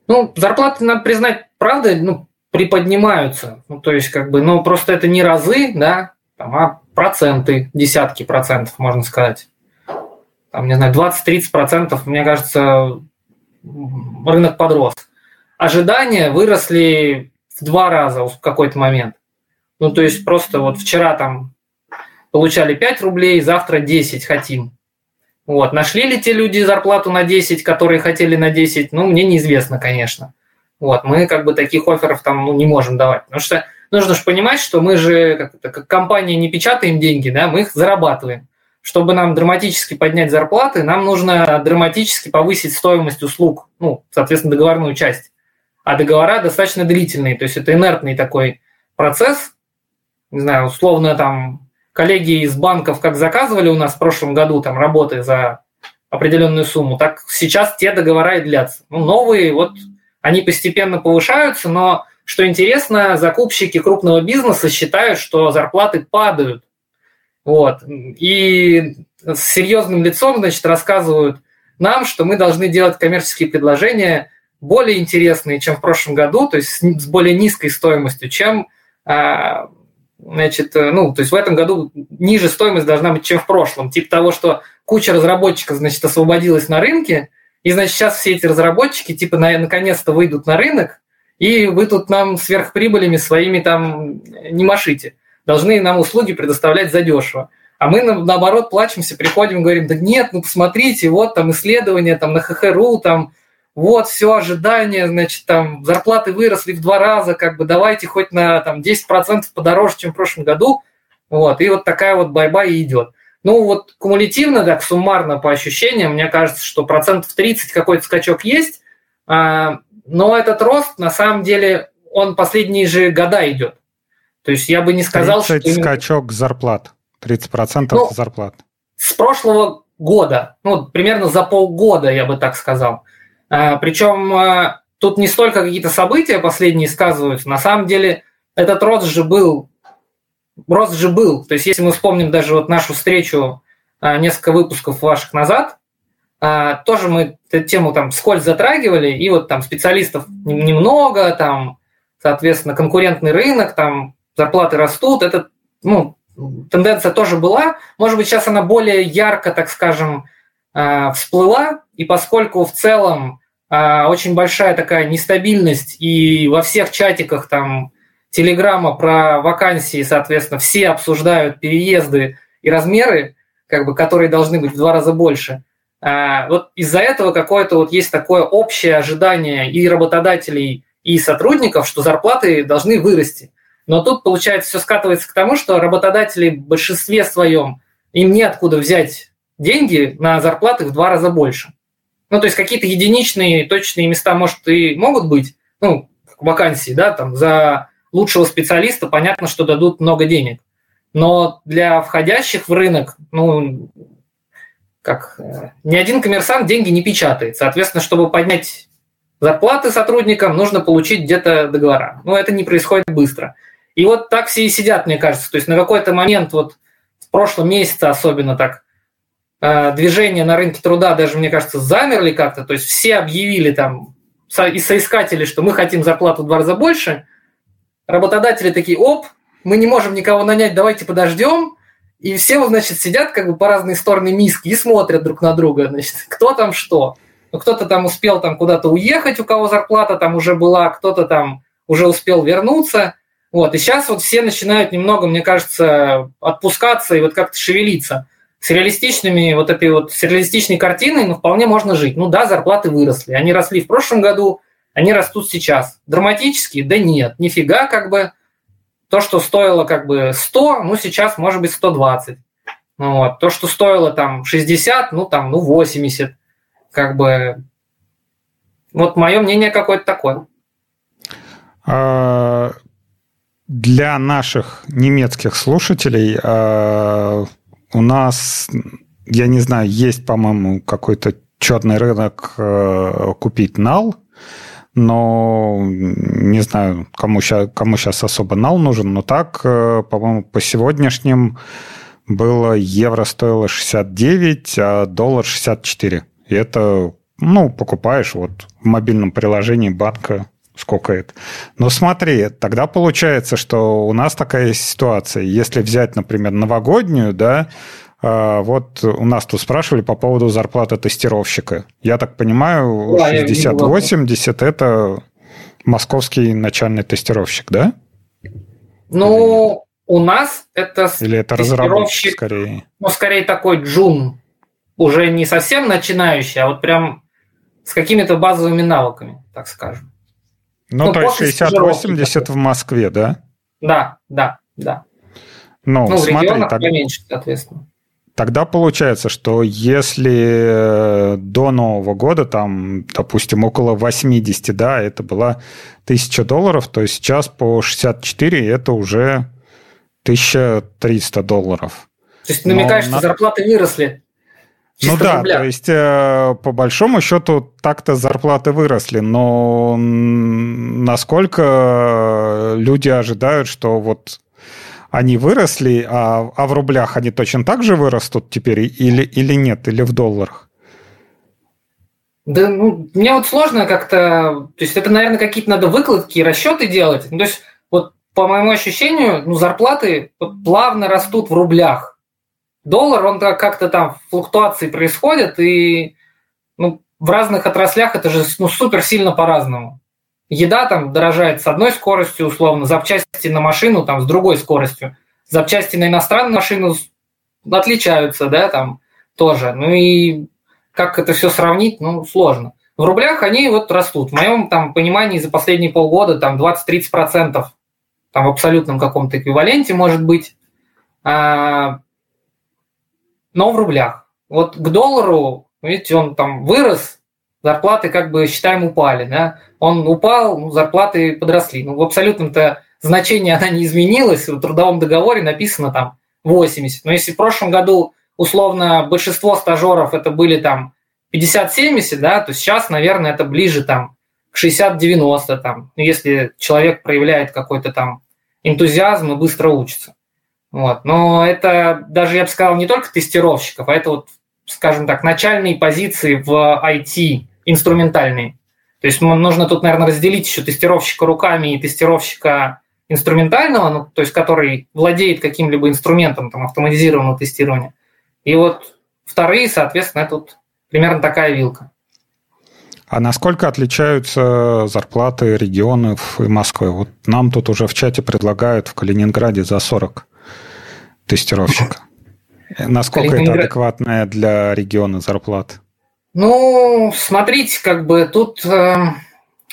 Ну, зарплаты, надо признать, правда, ну, приподнимаются. Ну, то есть, как бы, ну, просто это не разы, да, там, а проценты, десятки процентов, можно сказать. Там, не знаю, 20-30 процентов, мне кажется, рынок подрос. Ожидания выросли в два раза в какой-то момент. Ну, то есть, просто вот вчера там получали 5 рублей, завтра 10 хотим. Вот. Нашли ли те люди зарплату на 10, которые хотели на 10? Ну, мне неизвестно, конечно. Вот, мы как бы таких офферов там ну, не можем давать. Потому что нужно же понимать, что мы же как, как компания не печатаем деньги, да, мы их зарабатываем. Чтобы нам драматически поднять зарплаты, нам нужно драматически повысить стоимость услуг, ну, соответственно, договорную часть. А договора достаточно длительные, то есть это инертный такой процесс. Не знаю, условно там коллеги из банков как заказывали у нас в прошлом году там работы за определенную сумму, так сейчас те договора и длятся. Ну, новые вот они постепенно повышаются, но, что интересно, закупщики крупного бизнеса считают, что зарплаты падают. Вот. И с серьезным лицом, значит, рассказывают нам, что мы должны делать коммерческие предложения более интересные, чем в прошлом году, то есть с более низкой стоимостью, чем а, значит, ну, то есть в этом году ниже стоимость должна быть, чем в прошлом. Типа того, что куча разработчиков, значит, освободилась на рынке, и, значит, сейчас все эти разработчики, типа, на, наконец-то выйдут на рынок, и вы тут нам сверхприбылями своими там не машите. Должны нам услуги предоставлять задешево. А мы, наоборот, плачемся, приходим и говорим, да нет, ну посмотрите, вот там исследования там на HH.ru, там вот все ожидания, значит, там зарплаты выросли в два раза, как бы давайте хоть на там 10% подороже, чем в прошлом году. Вот, и вот такая вот борьба идет. Ну, вот кумулятивно, так, суммарно по ощущениям, мне кажется, что процентов 30 какой-то скачок есть, а, но этот рост, на самом деле, он последние же года идет. То есть я бы не сказал, 30 что... скачок зарплат, 30% ну, зарплат. С прошлого года, ну, примерно за полгода, я бы так сказал. А, причем а, тут не столько какие-то события последние сказываются, на самом деле этот рост же был рост же был. То есть, если мы вспомним даже вот нашу встречу а, несколько выпусков ваших назад, а, тоже мы эту тему там скользь затрагивали, и вот там специалистов немного, там, соответственно, конкурентный рынок, там зарплаты растут, это, ну, тенденция тоже была. Может быть, сейчас она более ярко, так скажем, а, всплыла, и поскольку в целом очень большая такая нестабильность, и во всех чатиках там телеграмма про вакансии, соответственно, все обсуждают переезды и размеры, как бы, которые должны быть в два раза больше. А, вот из-за этого какое-то вот есть такое общее ожидание и работодателей, и сотрудников, что зарплаты должны вырасти. Но тут, получается, все скатывается к тому, что работодатели в большинстве своем, им неоткуда взять деньги на зарплаты в два раза больше. Ну, то есть какие-то единичные точные места, может, и могут быть, ну, вакансии, да, там за лучшего специалиста, понятно, что дадут много денег. Но для входящих в рынок, ну, как э, ни один коммерсант деньги не печатает. Соответственно, чтобы поднять зарплаты сотрудникам, нужно получить где-то договора. Но это не происходит быстро. И вот так все и сидят, мне кажется. То есть на какой-то момент, вот в прошлом месяце особенно так, э, движение на рынке труда даже, мне кажется, замерли как-то. То есть все объявили там, и соискатели, что мы хотим зарплату в два раза больше – работодатели такие, оп, мы не можем никого нанять, давайте подождем. И все, значит, сидят как бы по разные стороны миски и смотрят друг на друга, значит, кто там что. Ну, кто-то там успел там куда-то уехать, у кого зарплата там уже была, кто-то там уже успел вернуться. Вот, и сейчас вот все начинают немного, мне кажется, отпускаться и вот как-то шевелиться. с реалистичными, вот этой вот с реалистичной картиной, ну, вполне можно жить. Ну да, зарплаты выросли. Они росли в прошлом году, они растут сейчас. Драматически? Да нет, нифига, как бы то, что стоило как бы 100, ну, сейчас может быть 120. Ну, вот. То, что стоило там 60, ну, там, ну, 80. Как бы, вот мое мнение какое-то такое. А, для наших немецких слушателей а, у нас, я не знаю, есть, по-моему, какой-то черный рынок а, купить нал, но не знаю, кому сейчас, кому сейчас особо нал нужен, но так, э, по-моему, по сегодняшним было евро стоило 69, а доллар 64. И это, ну, покупаешь вот в мобильном приложении банка сколько это. Но смотри, тогда получается, что у нас такая ситуация. Если взять, например, новогоднюю, да, а, вот у нас тут спрашивали по поводу зарплаты тестировщика. Я так понимаю, да, 60-80 – это московский начальный тестировщик, да? Ну, у нас это Или это разработчик скорее? Ну, скорее такой джун. Уже не совсем начинающий, а вот прям с какими-то базовыми навыками, так скажем. Ну, ну то есть 60-80 в Москве, да? Да, да, да. Ну, ну смотри, в регионах так... поменьше, соответственно. Тогда получается, что если до Нового года, там, допустим, около 80, да, это была 1000 долларов, то сейчас по 64 это уже 1300 долларов. То есть намекаешь, Но что зарплаты выросли? Ну да, рубля. то есть э, по большому счету так-то зарплаты выросли, но насколько люди ожидают, что вот они выросли, а, а в рублях они точно так же вырастут теперь или, или нет, или в долларах? Да, ну, мне вот сложно как-то... То есть это, наверное, какие-то надо выкладки и расчеты делать. Ну, то есть вот по моему ощущению, ну, зарплаты плавно растут в рублях. Доллар, он как-то там флуктуации происходят, и ну, в разных отраслях это же ну, супер сильно по-разному еда там дорожает с одной скоростью, условно, запчасти на машину там с другой скоростью. Запчасти на иностранную машину отличаются, да, там тоже. Ну и как это все сравнить, ну, сложно. В рублях они вот растут. В моем там понимании за последние полгода там 20-30% там в абсолютном каком-то эквиваленте может быть, а, но в рублях. Вот к доллару, видите, он там вырос зарплаты как бы, считаем, упали. Да? Он упал, ну, зарплаты подросли. Ну, в абсолютном-то значении она не изменилась. В трудовом договоре написано там 80. Но если в прошлом году условно большинство стажеров это были там 50-70, да, то сейчас, наверное, это ближе там к 60-90, там, если человек проявляет какой-то там энтузиазм и быстро учится. Вот. Но это даже, я бы сказал, не только тестировщиков, а это вот, скажем так, начальные позиции в IT инструментальный. То есть нужно тут, наверное, разделить еще тестировщика руками и тестировщика инструментального, ну, то есть который владеет каким-либо инструментом там, автоматизированного тестирования. И вот вторые, соответственно, это вот примерно такая вилка. А насколько отличаются зарплаты регионов и Москвы? Вот нам тут уже в чате предлагают в Калининграде за 40 тестировщика. Насколько Калининград... это адекватная для региона зарплата? Ну, смотрите, как бы тут э,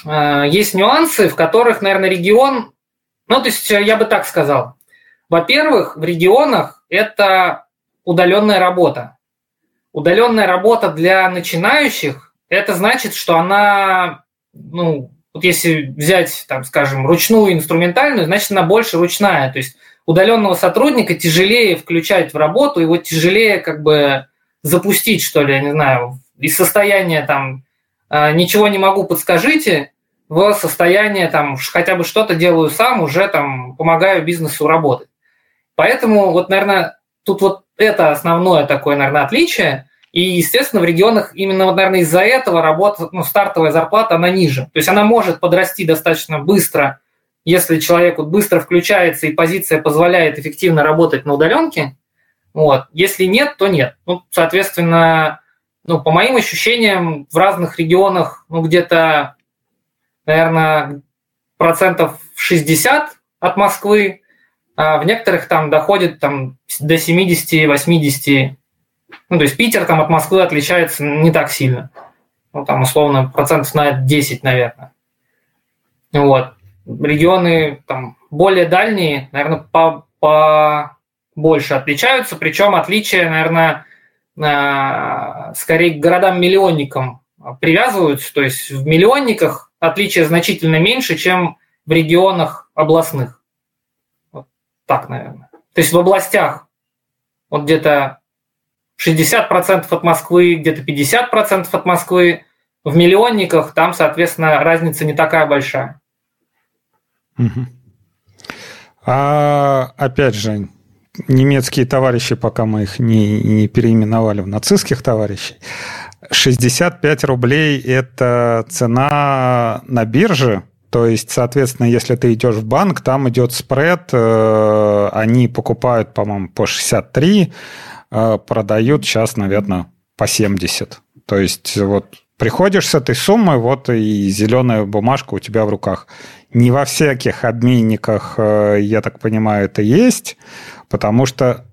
э, есть нюансы, в которых, наверное, регион... Ну, то есть э, я бы так сказал. Во-первых, в регионах это удаленная работа. Удаленная работа для начинающих, это значит, что она, ну, вот если взять, там, скажем, ручную инструментальную, значит, она больше ручная. То есть удаленного сотрудника тяжелее включать в работу, его тяжелее как бы запустить, что ли, я не знаю, из состояния там а, ничего не могу, подскажите, в состояние там хотя бы что-то делаю сам, уже там помогаю бизнесу работать. Поэтому вот, наверное, тут вот это основное такое, наверное, отличие. И, естественно, в регионах именно, вот, наверное, из-за этого работа, ну, стартовая зарплата, она ниже. То есть она может подрасти достаточно быстро, если человек вот быстро включается и позиция позволяет эффективно работать на удаленке. Вот. Если нет, то нет. Ну, соответственно, ну, по моим ощущениям, в разных регионах, ну, где-то, наверное, процентов 60 от Москвы, а в некоторых там доходит там, до 70-80 Ну, то есть Питер там от Москвы отличается не так сильно. Ну, там, условно, процентов на 10, наверное. Вот. Регионы там более дальние, наверное, по, по больше отличаются, причем отличия, наверное, скорее к городам-миллионникам привязываются, то есть в миллионниках отличия значительно меньше, чем в регионах областных. Вот так, наверное. То есть в областях вот где-то 60% от Москвы, где-то 50% от Москвы. В миллионниках там, соответственно, разница не такая большая. А опять же, немецкие товарищи, пока мы их не, не переименовали в нацистских товарищей, 65 рублей – это цена на бирже, то есть, соответственно, если ты идешь в банк, там идет спред, э, они покупают, по-моему, по 63, э, продают сейчас, наверное, по 70. То есть, вот приходишь с этой суммой, вот и зеленая бумажка у тебя в руках. Не во всяких обменниках, э, я так понимаю, это есть, потому что,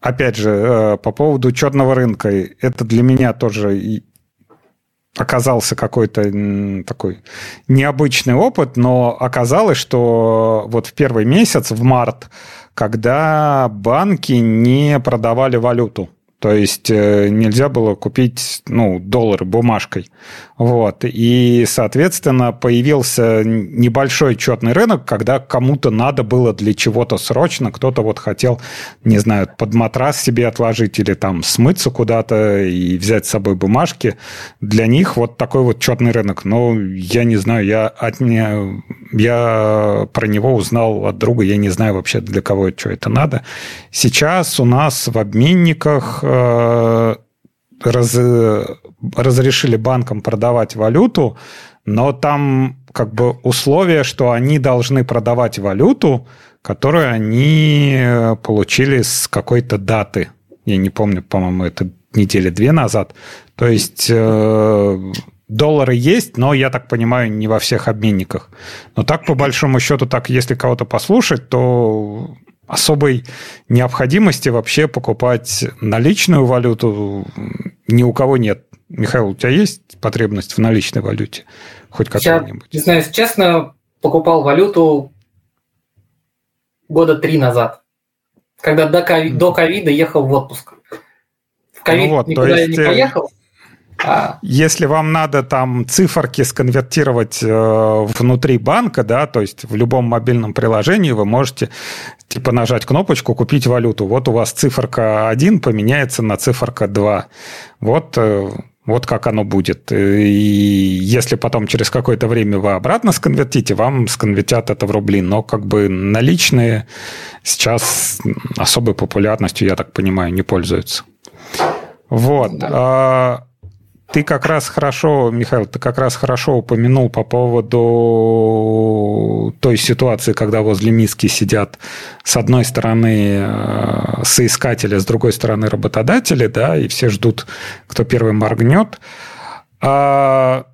опять же, э, по поводу черного рынка, это для меня тоже оказался какой-то такой необычный опыт, но оказалось, что вот в первый месяц, в март, когда банки не продавали валюту, то есть э, нельзя было купить ну, доллары бумажкой. Вот. И, соответственно, появился небольшой четный рынок, когда кому-то надо было для чего-то срочно, кто-то вот хотел, не знаю, под матрас себе отложить или там смыться куда-то и взять с собой бумажки. Для них вот такой вот четный рынок. Но я не знаю, я от меня, я про него узнал от друга, я не знаю вообще для кого что это надо. Сейчас у нас в обменниках Э, раз, разрешили банкам продавать валюту, но там как бы условие, что они должны продавать валюту, которую они получили с какой-то даты. Я не помню, по-моему, это недели две назад. То есть э, доллары есть, но, я так понимаю, не во всех обменниках. Но так, по большому счету, так, если кого-то послушать, то особой необходимости вообще покупать наличную валюту ни у кого нет. Михаил, у тебя есть потребность в наличной валюте? Хоть какая-нибудь? Не знаю, честно, покупал валюту года три назад, когда до ковида ехал в отпуск. В ковид ну вот, никуда есть, я не э, поехал. А. Если вам надо там циферки сконвертировать э, внутри банка, да, то есть в любом мобильном приложении вы можете типа нажать кнопочку «Купить валюту». Вот у вас циферка 1 поменяется на циферка 2. Вот, э, вот как оно будет. И если потом через какое-то время вы обратно сконвертите, вам сконвертят это в рубли. Но как бы наличные сейчас особой популярностью, я так понимаю, не пользуются. Вот. Да. Ты как раз хорошо, Михаил, ты как раз хорошо упомянул по поводу той ситуации, когда возле миски сидят с одной стороны э, соискатели, с другой стороны работодатели, да, и все ждут, кто первый моргнет. А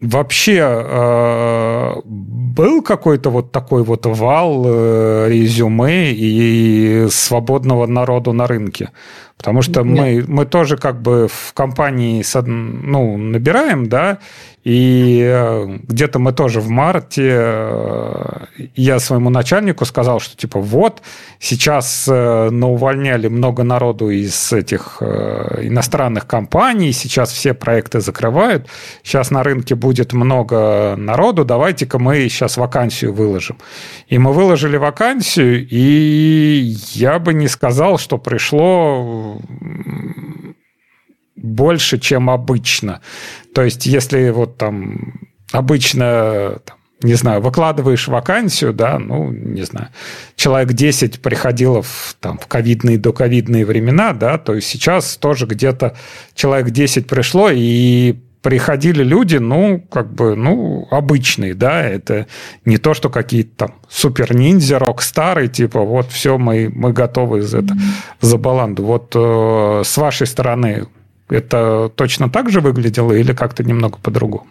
вообще э, был какой-то вот такой вот вал э, резюме и свободного народу на рынке? Потому что мы, мы тоже как бы в компании ну, набираем, да, и э, где-то мы тоже в марте, э, я своему начальнику сказал, что типа вот, сейчас э, наувольняли много народу из этих иностранных компаний, сейчас все проекты закрывают, сейчас на рынке будет много народу, давайте-ка мы сейчас вакансию выложим. И мы выложили вакансию, и я бы не сказал, что пришло больше, чем обычно. То есть, если вот там обычно, там, не знаю, выкладываешь вакансию, да, ну, не знаю, человек 10 приходило в, там, в ковидные, доковидные времена, да, то есть сейчас тоже где-то человек 10 пришло, и приходили люди, ну, как бы, ну, обычные, да, это не то, что какие-то там супер-ниндзя, рок-стары, типа, вот, все, мы, мы готовы за это, за баланду. Вот э, с вашей стороны это точно так же выглядело или как-то немного по-другому?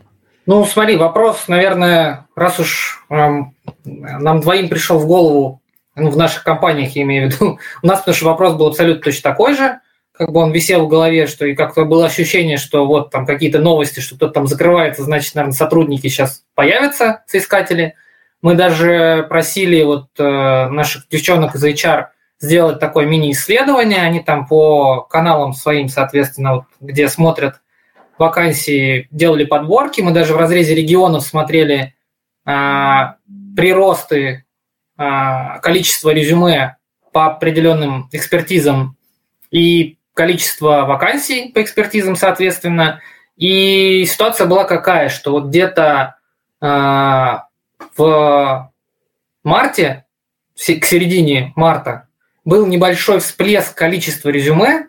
Ну, смотри, вопрос, наверное, раз уж эм, нам двоим пришел в голову, ну, в наших компаниях, я имею в виду, у нас, потому что вопрос был абсолютно точно такой же, как бы он висел в голове, что и как-то было ощущение, что вот там какие-то новости, что кто-то там закрывается, значит, наверное, сотрудники сейчас появятся, соискатели. Мы даже просили вот э, наших девчонок из HR сделать такое мини-исследование. Они там по каналам своим, соответственно, вот, где смотрят вакансии, делали подборки. Мы даже в разрезе регионов смотрели э, приросты э, количества резюме по определенным экспертизам и количество вакансий по экспертизам, соответственно. И ситуация была какая, что вот где-то э, в марте, к середине марта, был небольшой всплеск количества резюме,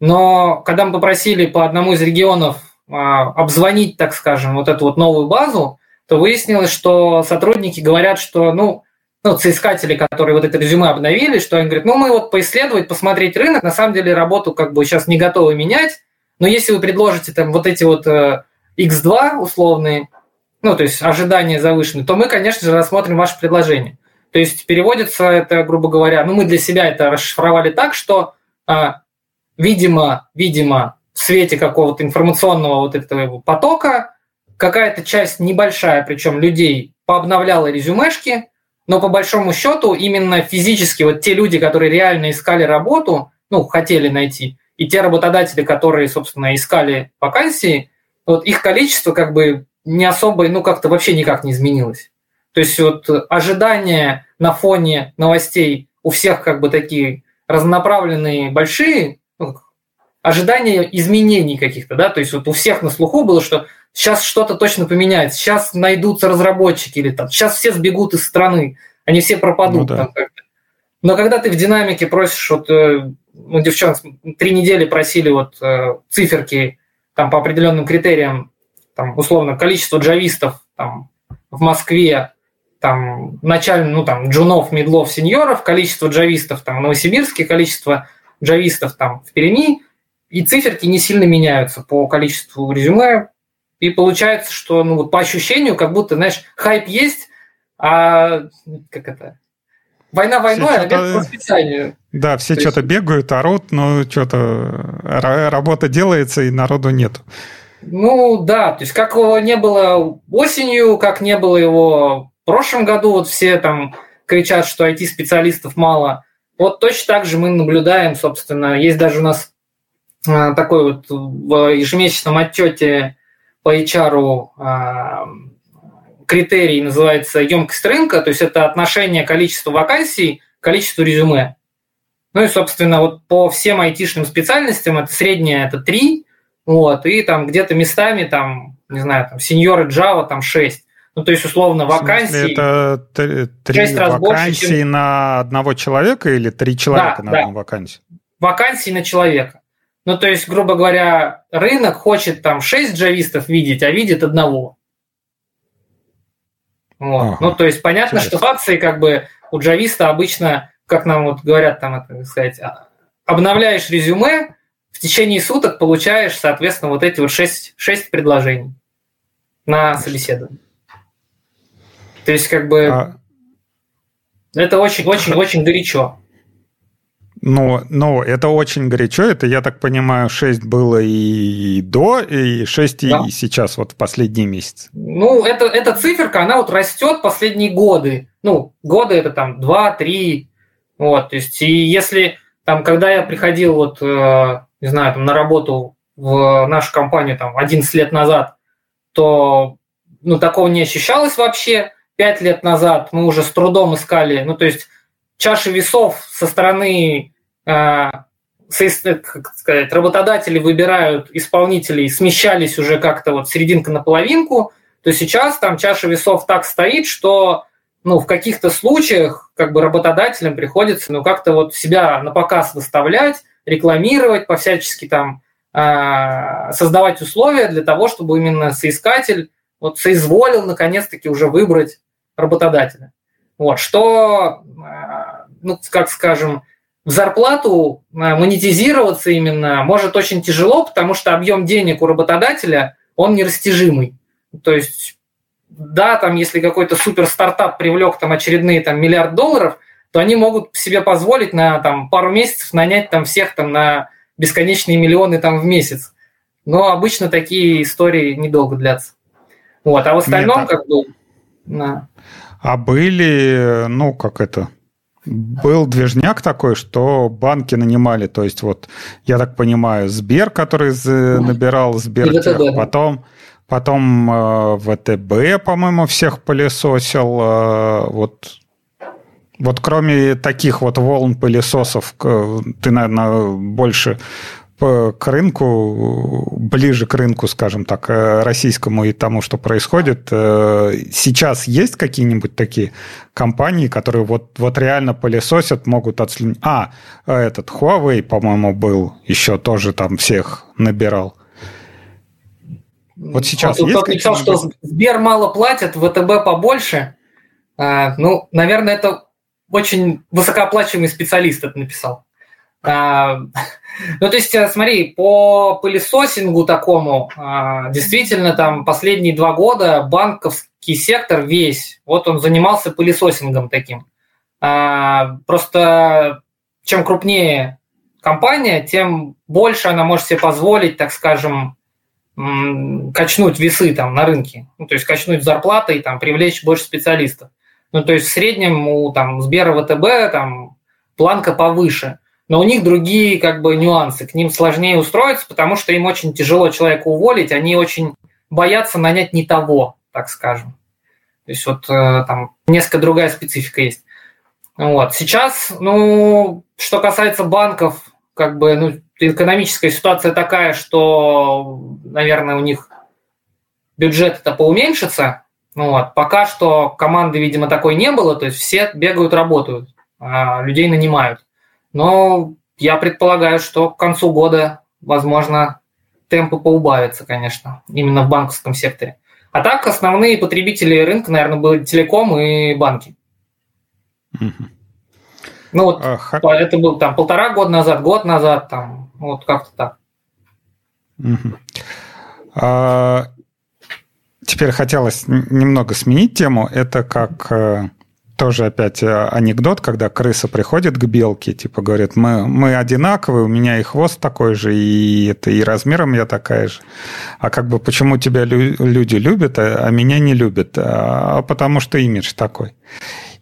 но когда мы попросили по одному из регионов э, обзвонить, так скажем, вот эту вот новую базу, то выяснилось, что сотрудники говорят, что, ну, ну, соискатели, которые вот это резюме обновили, что они говорят, ну, мы вот поисследовать, посмотреть рынок, на самом деле работу как бы сейчас не готовы менять, но если вы предложите там вот эти вот э, X2 условные, ну, то есть ожидания завышенные, то мы, конечно же, рассмотрим ваше предложение. То есть переводится это, грубо говоря, ну, мы для себя это расшифровали так, что, э, видимо, видимо, в свете какого-то информационного вот этого потока какая-то часть небольшая, причем людей, пообновляла резюмешки, но по большому счету именно физически вот те люди, которые реально искали работу, ну, хотели найти, и те работодатели, которые, собственно, искали вакансии, вот их количество как бы не особо, ну, как-то вообще никак не изменилось. То есть вот ожидания на фоне новостей у всех как бы такие разнонаправленные, большие, ожидания изменений каких-то, да, то есть вот у всех на слуху было, что сейчас что-то точно поменяется, сейчас найдутся разработчики или там, сейчас все сбегут из страны, они все пропадут. Ну, да. там как-то. Но когда ты в динамике просишь, вот, э, ну, девчонок три недели просили вот э, циферки там по определенным критериям, там, условно, количество джавистов там, в Москве, там, начально, ну, там, джунов, медлов, сеньоров, количество джавистов там, в Новосибирске, количество джавистов там в Перми, и циферки не сильно меняются по количеству резюме, и получается, что ну, вот по ощущению, как будто, знаешь, хайп есть, а как это? Война войной, а бег по расписанию. Да, все То что-то есть... бегают, орут, но что-то работа делается, и народу нету. Ну да, то есть как его не было осенью, как не было его в прошлом году, вот все там кричат, что IT-специалистов мало. Вот точно так же мы наблюдаем, собственно, есть даже у нас такой вот в ежемесячном отчете по HR а, критерий называется емкость рынка, то есть это отношение количества вакансий к количеству резюме. Ну и, собственно, вот по всем айтишным специальностям это среднее это 3, вот, и там где-то местами там, не знаю, там сеньоры Java там 6. Ну, то есть, условно, вакансии... это три вакансии больше, чем... на одного человека или три человека да, на да. одну вакансию? Вакансии на человека. Ну, то есть, грубо говоря, рынок хочет там 6 джавистов видеть, а видит одного. Вот. Ага. Ну, то есть, понятно, Интересно. что акции как бы у джависта обычно, как нам вот говорят, там, это, сказать, а, обновляешь резюме, в течение суток получаешь, соответственно, вот эти вот 6, 6 предложений на собеседование. То есть, как бы, а... это очень-очень-очень горячо. Ну, ну, это очень горячо. Это, я так понимаю, 6 было и до, и 6 да. и сейчас, вот в последние месяцы. Ну, это, эта циферка, она вот растет последние годы. Ну, годы это там 2-3. Вот, то есть, и если там, когда я приходил вот, э, не знаю, там на работу в нашу компанию там 11 лет назад, то ну, такого не ощущалось вообще. Пять лет назад мы уже с трудом искали, ну, то есть чаши весов со стороны, как сказать, работодатели выбирают исполнителей, смещались уже как-то вот серединка на половинку, то сейчас там чаша весов так стоит, что ну, в каких-то случаях как бы работодателям приходится ну, как-то вот себя на показ выставлять, рекламировать, по-всячески там э, создавать условия для того, чтобы именно соискатель вот соизволил наконец-таки уже выбрать работодателя. Вот, что, э, ну, как скажем, в зарплату э, монетизироваться именно может очень тяжело, потому что объем денег у работодателя, он нерастяжимый. То есть, да, там, если какой-то супер стартап привлек там очередные там миллиард долларов, то они могут себе позволить на там пару месяцев нанять там всех там на бесконечные миллионы там в месяц. Но обычно такие истории недолго длятся. Вот, а в остальном Нет, как бы... Да. А были, ну, как это, был движняк такой, что банки нанимали, то есть вот, я так понимаю, Сбер, который набирал Сбер, потом, потом э, ВТБ, по-моему, всех пылесосил, э, вот. Вот кроме таких вот волн пылесосов, ты, наверное, больше к рынку, ближе к рынку, скажем так, э, российскому и тому, что происходит. Э, сейчас есть какие-нибудь такие компании, которые вот, вот реально пылесосят, могут отследить... А, этот Huawei, по-моему, был, еще тоже там всех набирал. Вот сейчас вот, есть кто написал, что Сбер мало платит, ВТБ побольше. А, ну, наверное, это очень высокооплачиваемый специалист это написал. А, ну, то есть, э, смотри, по пылесосингу такому, а, действительно, там последние два года банковский сектор весь, вот он занимался пылесосингом таким. А, просто чем крупнее компания, тем больше она может себе позволить, так скажем, качнуть весы там на рынке, ну, то есть качнуть зарплаты и там привлечь больше специалистов. Ну, то есть в среднем у там Сбера ВТБ там планка повыше – но у них другие как бы нюансы, к ним сложнее устроиться, потому что им очень тяжело человека уволить, они очень боятся нанять не того, так скажем. То есть вот э, там несколько другая специфика есть. Вот. Сейчас, ну, что касается банков, как бы, ну, экономическая ситуация такая, что, наверное, у них бюджет это поуменьшится. Ну, вот. Пока что команды, видимо, такой не было, то есть все бегают, работают, а людей нанимают. Но я предполагаю, что к концу года, возможно, темпы поубавятся, конечно, именно в банковском секторе. А так основные потребители рынка, наверное, были телеком и банки. Угу. Ну вот а, это был там полтора года назад, год назад, там вот как-то так. Угу. А, теперь хотелось немного сменить тему. Это как э, тоже опять э, анекдот, когда крыса приходит к белке, типа говорит, мы, мы одинаковые, у меня и хвост такой же, и это и размером я такая же. А как бы почему тебя лю- люди любят, а, а меня не любят? А, потому что имидж такой.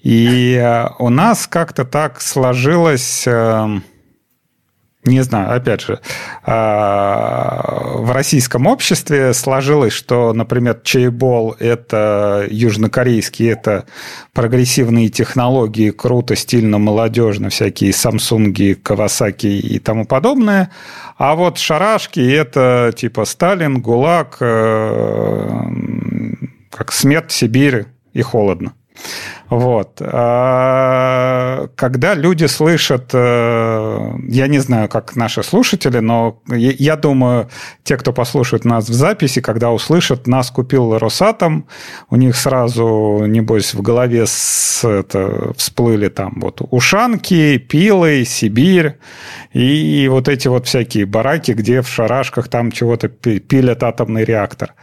И э, у нас как-то так сложилось... Э, не знаю, опять же, а, в российском обществе сложилось, что, например, чайбол – это южнокорейский, это прогрессивные технологии, круто, стильно, молодежно, всякие Самсунги, Кавасаки и тому подобное. А вот шарашки – это типа Сталин, ГУЛАГ, э, как смерть, Сибирь и холодно. Вот. А, когда люди слышат, э, я не знаю, как наши слушатели, но я думаю, те, кто послушает нас в записи, когда услышат, нас купил Росатом, у них сразу, небось, в голове с, это, всплыли там вот ушанки, пилы, Сибирь и вот эти вот всякие бараки, где в шарашках там чего-то пилят атомный реактор.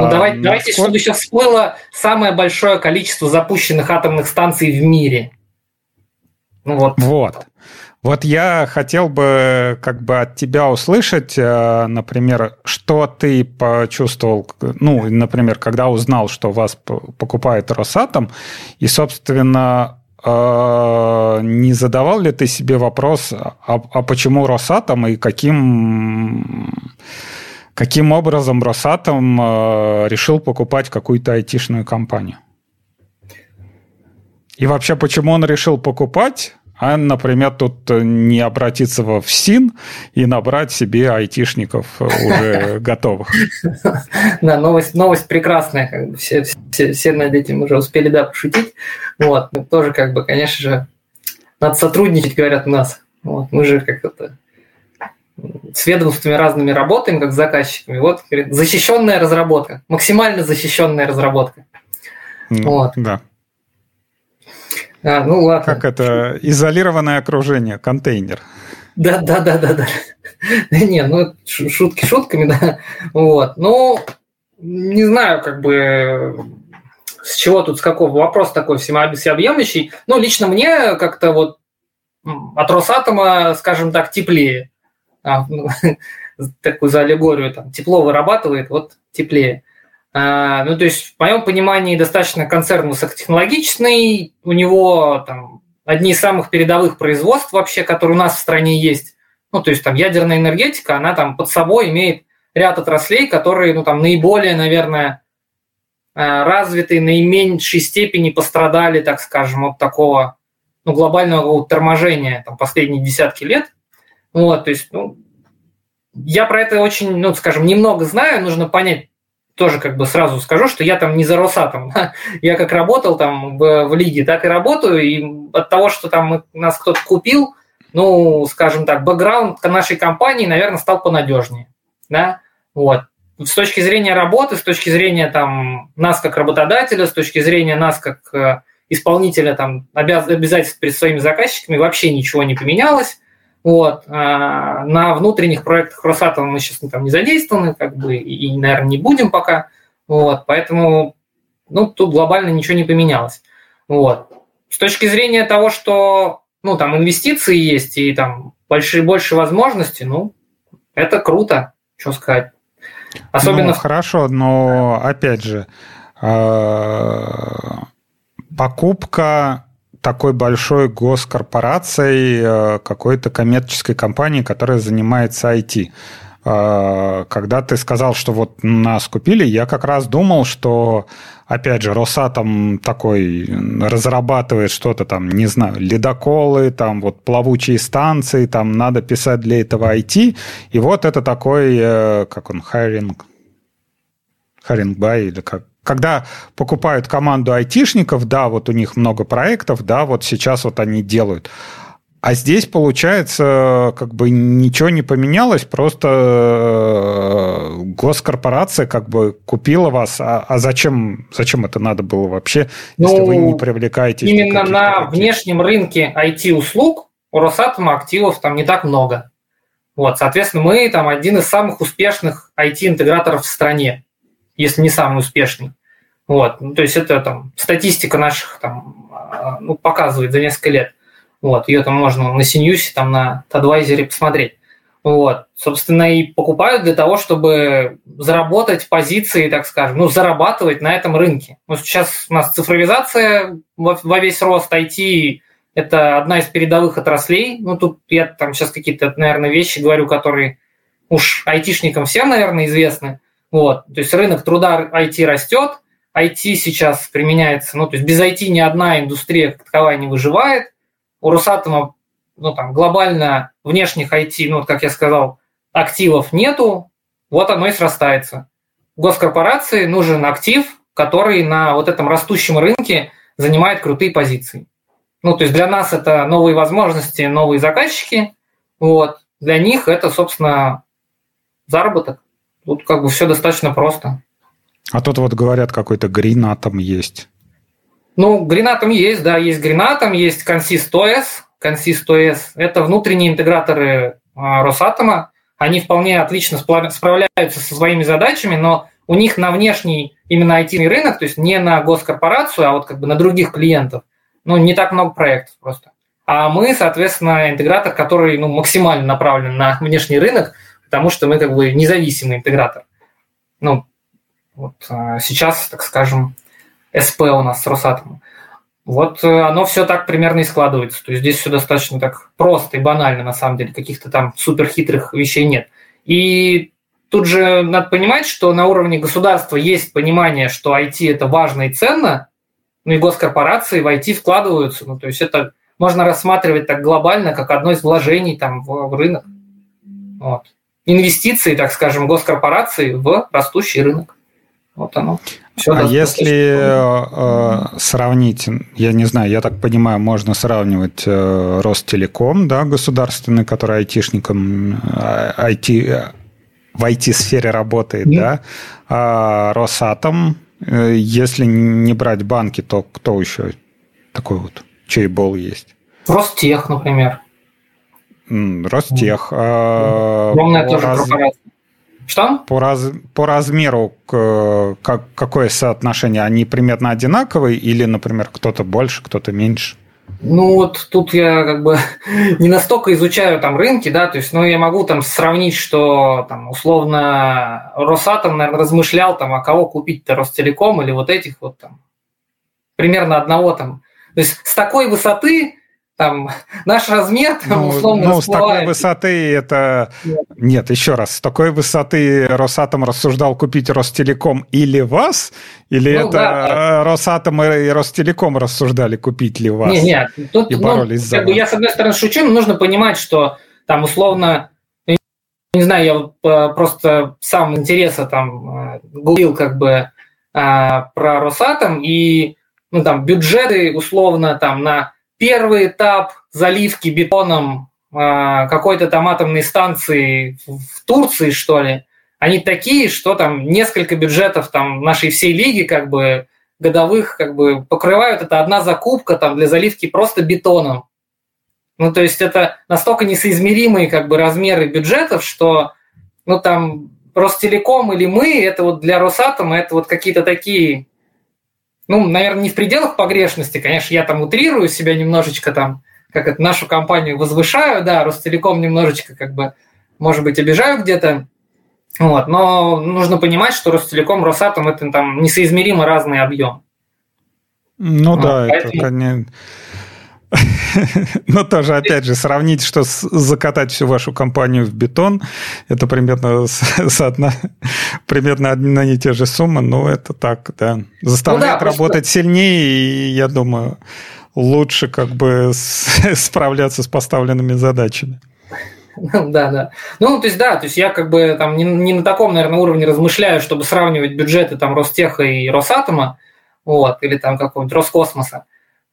Ну, давайте, а, давайте чтобы еще всплыло самое большое количество запущенных атомных станций в мире. Ну, вот. Вот. Вот я хотел бы как бы от тебя услышать, э, например, что ты почувствовал, ну, например, когда узнал, что вас покупает Росатом, и, собственно, э, не задавал ли ты себе вопрос, а, а почему Росатом и каким каким образом Росатом э, решил покупать какую-то айтишную компанию. И вообще, почему он решил покупать, а, например, тут не обратиться во ФСИН и набрать себе айтишников уже готовых. Да, новость, новость прекрасная. Как бы все, все, все над этим уже успели, да, пошутить. Вот, тоже, как бы, конечно же, надо сотрудничать, говорят у нас. Вот, мы же как это с ведомствами разными работаем, как с заказчиками. Вот, говорит, защищенная разработка, максимально защищенная разработка. Ну, вот. Да. А, ну ладно. Как это изолированное окружение, контейнер. Да, да, да, да, да. Не, ну шутки шутками, да. Вот. Ну, не знаю, как бы с чего тут, с какого вопрос такой всеобъемлющий. Ну, лично мне как-то вот от Росатома, скажем так, теплее. А, ну, такую за аллегорию, там, тепло вырабатывает, вот теплее. А, ну, то есть, в моем понимании, достаточно концерн высокотехнологичный, у него там одни из самых передовых производств вообще, которые у нас в стране есть. Ну, то есть, там ядерная энергетика, она там под собой имеет ряд отраслей, которые, ну, там, наиболее, наверное, а, развитые, наименьшей степени пострадали, так скажем, от такого ну, глобального торможения там, последние десятки лет. Вот, то есть, ну, я про это очень, ну, скажем, немного знаю, нужно понять, тоже как бы сразу скажу, что я там не за Росатом. я как работал там в, в лиге, так и работаю, и от того, что там нас кто-то купил, ну, скажем так, бэкграунд нашей компании, наверное, стал понадежнее. Да? Вот. С точки зрения работы, с точки зрения там, нас как работодателя, с точки зрения нас как э, исполнителя там, обяз... обязательств перед своими заказчиками вообще ничего не поменялось. Вот. А на внутренних проектах Росатома мы сейчас там не задействованы, как бы, и, наверное, не будем пока. Вот. Поэтому ну, тут глобально ничего не поменялось. Вот. С точки зрения того, что ну, там инвестиции есть и там большие, больше возможности, ну, это круто, что сказать. Особенно... Ну, хорошо, но опять же, а, покупка такой большой госкорпорацией, э, какой-то коммерческой компании, которая занимается IT. Э, когда ты сказал, что вот нас купили, я как раз думал, что, опять же, Росатом такой разрабатывает что-то там, не знаю, ледоколы, там вот плавучие станции, там надо писать для этого IT. И вот это такой, э, как он, хайринг, hiring buy или как, когда покупают команду айтишников, да, вот у них много проектов, да, вот сейчас вот они делают. А здесь, получается, как бы ничего не поменялось, просто э, госкорпорация как бы купила вас. А, а зачем, зачем это надо было вообще, ну, если вы не ну, привлекаете? Именно на таких? внешнем рынке IT-услуг у Росатома активов там не так много. Вот, соответственно, мы там один из самых успешных IT-интеграторов в стране если не самый успешный. Вот. Ну, то есть это там статистика наших там, а, ну, показывает за несколько лет. Вот. Ее там можно на Синьюсе, там на Тадвайзере посмотреть. Вот. Собственно, и покупают для того, чтобы заработать позиции, так скажем, ну, зарабатывать на этом рынке. Ну, сейчас у нас цифровизация во, во весь рост IT – это одна из передовых отраслей. Ну, тут я там сейчас какие-то, наверное, вещи говорю, которые уж айтишникам всем, наверное, известны. Вот. То есть рынок труда IT растет, IT сейчас применяется, ну, то есть без IT ни одна индустрия как таковая не выживает. У Росатома, ну, там, глобально внешних IT, ну, вот как я сказал, активов нету, вот оно и срастается. Госкорпорации нужен актив, который на вот этом растущем рынке занимает крутые позиции. Ну, то есть для нас это новые возможности, новые заказчики, вот. Для них это, собственно, заработок. Тут как бы все достаточно просто. А тут вот говорят, какой-то гринатом есть. Ну, гринатом есть, да, есть гринатом, есть Consist.OS. Consist.OS – это внутренние интеграторы а, Росатома. Они вполне отлично справляются со своими задачами, но у них на внешний именно IT рынок, то есть не на госкорпорацию, а вот как бы на других клиентов, ну, не так много проектов просто. А мы, соответственно, интегратор, который ну, максимально направлен на внешний рынок – потому что мы как бы независимый интегратор. Ну, вот а, сейчас, так скажем, СП у нас с Росатомом. Вот э, оно все так примерно и складывается. То есть здесь все достаточно так просто и банально, на самом деле. Каких-то там супер хитрых вещей нет. И тут же надо понимать, что на уровне государства есть понимание, что IT это важно и ценно, ну и госкорпорации в IT вкладываются. Ну, то есть это можно рассматривать так глобально, как одно из вложений там, в, в рынок. Вот инвестиции, так скажем, госкорпорации в растущий рынок. Вот оно. Все а если э, сравнить, я не знаю, я так понимаю, можно сравнивать э, Ростелеком, да, государственный, который айтишником, IT, э, в IT-сфере работает, mm-hmm. да, а Росатом, э, если не брать банки, то кто еще такой вот, чей бол есть? Ростех, например. Ростех. Огромная тоже раз... корпорация. Что? По, раз, по размеру как, какое соотношение? Они примерно одинаковые или, например, кто-то больше, кто-то меньше? Ну вот тут я как бы не настолько изучаю там рынки, да, то есть, ну я могу там сравнить, что там условно Росатом, наверное, размышлял там, а кого купить-то Ростелеком или вот этих вот там примерно одного там. То есть с такой высоты там наш размер там, ну, условно Ну, с такой высоты это... Нет. Нет, еще раз, с такой высоты Росатом рассуждал купить Ростелеком или вас, или ну, это да. Росатом и Ростелеком рассуждали купить ли вас? Нет, нет, тут, и ну, боролись ну, за как бы, Я, с одной стороны, шучу, но нужно понимать, что там условно не знаю, я э, просто сам интереса там э, гуглил как бы э, про Росатом, и ну, там, бюджеты условно там на первый этап заливки бетоном э, какой-то там атомной станции в Турции, что ли, они такие, что там несколько бюджетов там нашей всей лиги как бы годовых как бы покрывают. Это одна закупка там для заливки просто бетоном. Ну, то есть это настолько несоизмеримые как бы размеры бюджетов, что ну там Ростелеком или мы, это вот для Росатома, это вот какие-то такие ну, наверное, не в пределах погрешности, конечно, я там утрирую себя немножечко там, как это, нашу компанию возвышаю, да, Ростелеком немножечко как бы, может быть, обижаю где-то, вот, но нужно понимать, что Ростелеком, Росатом – это там несоизмеримо разный объем. Ну вот, да, поэтому... это, конечно но тоже, опять же, сравнить, что закатать всю вашу компанию в бетон, это примерно, соотно, примерно одни и те же суммы, но это так, да. Заставляет ну, да, работать просто... сильнее, и я думаю, лучше как бы справляться с поставленными задачами. Да, да. Ну, то есть, да, то есть я как бы там не, не на таком, наверное, уровне размышляю, чтобы сравнивать бюджеты там Ростеха и Росатома, вот, или там какого-нибудь Роскосмоса.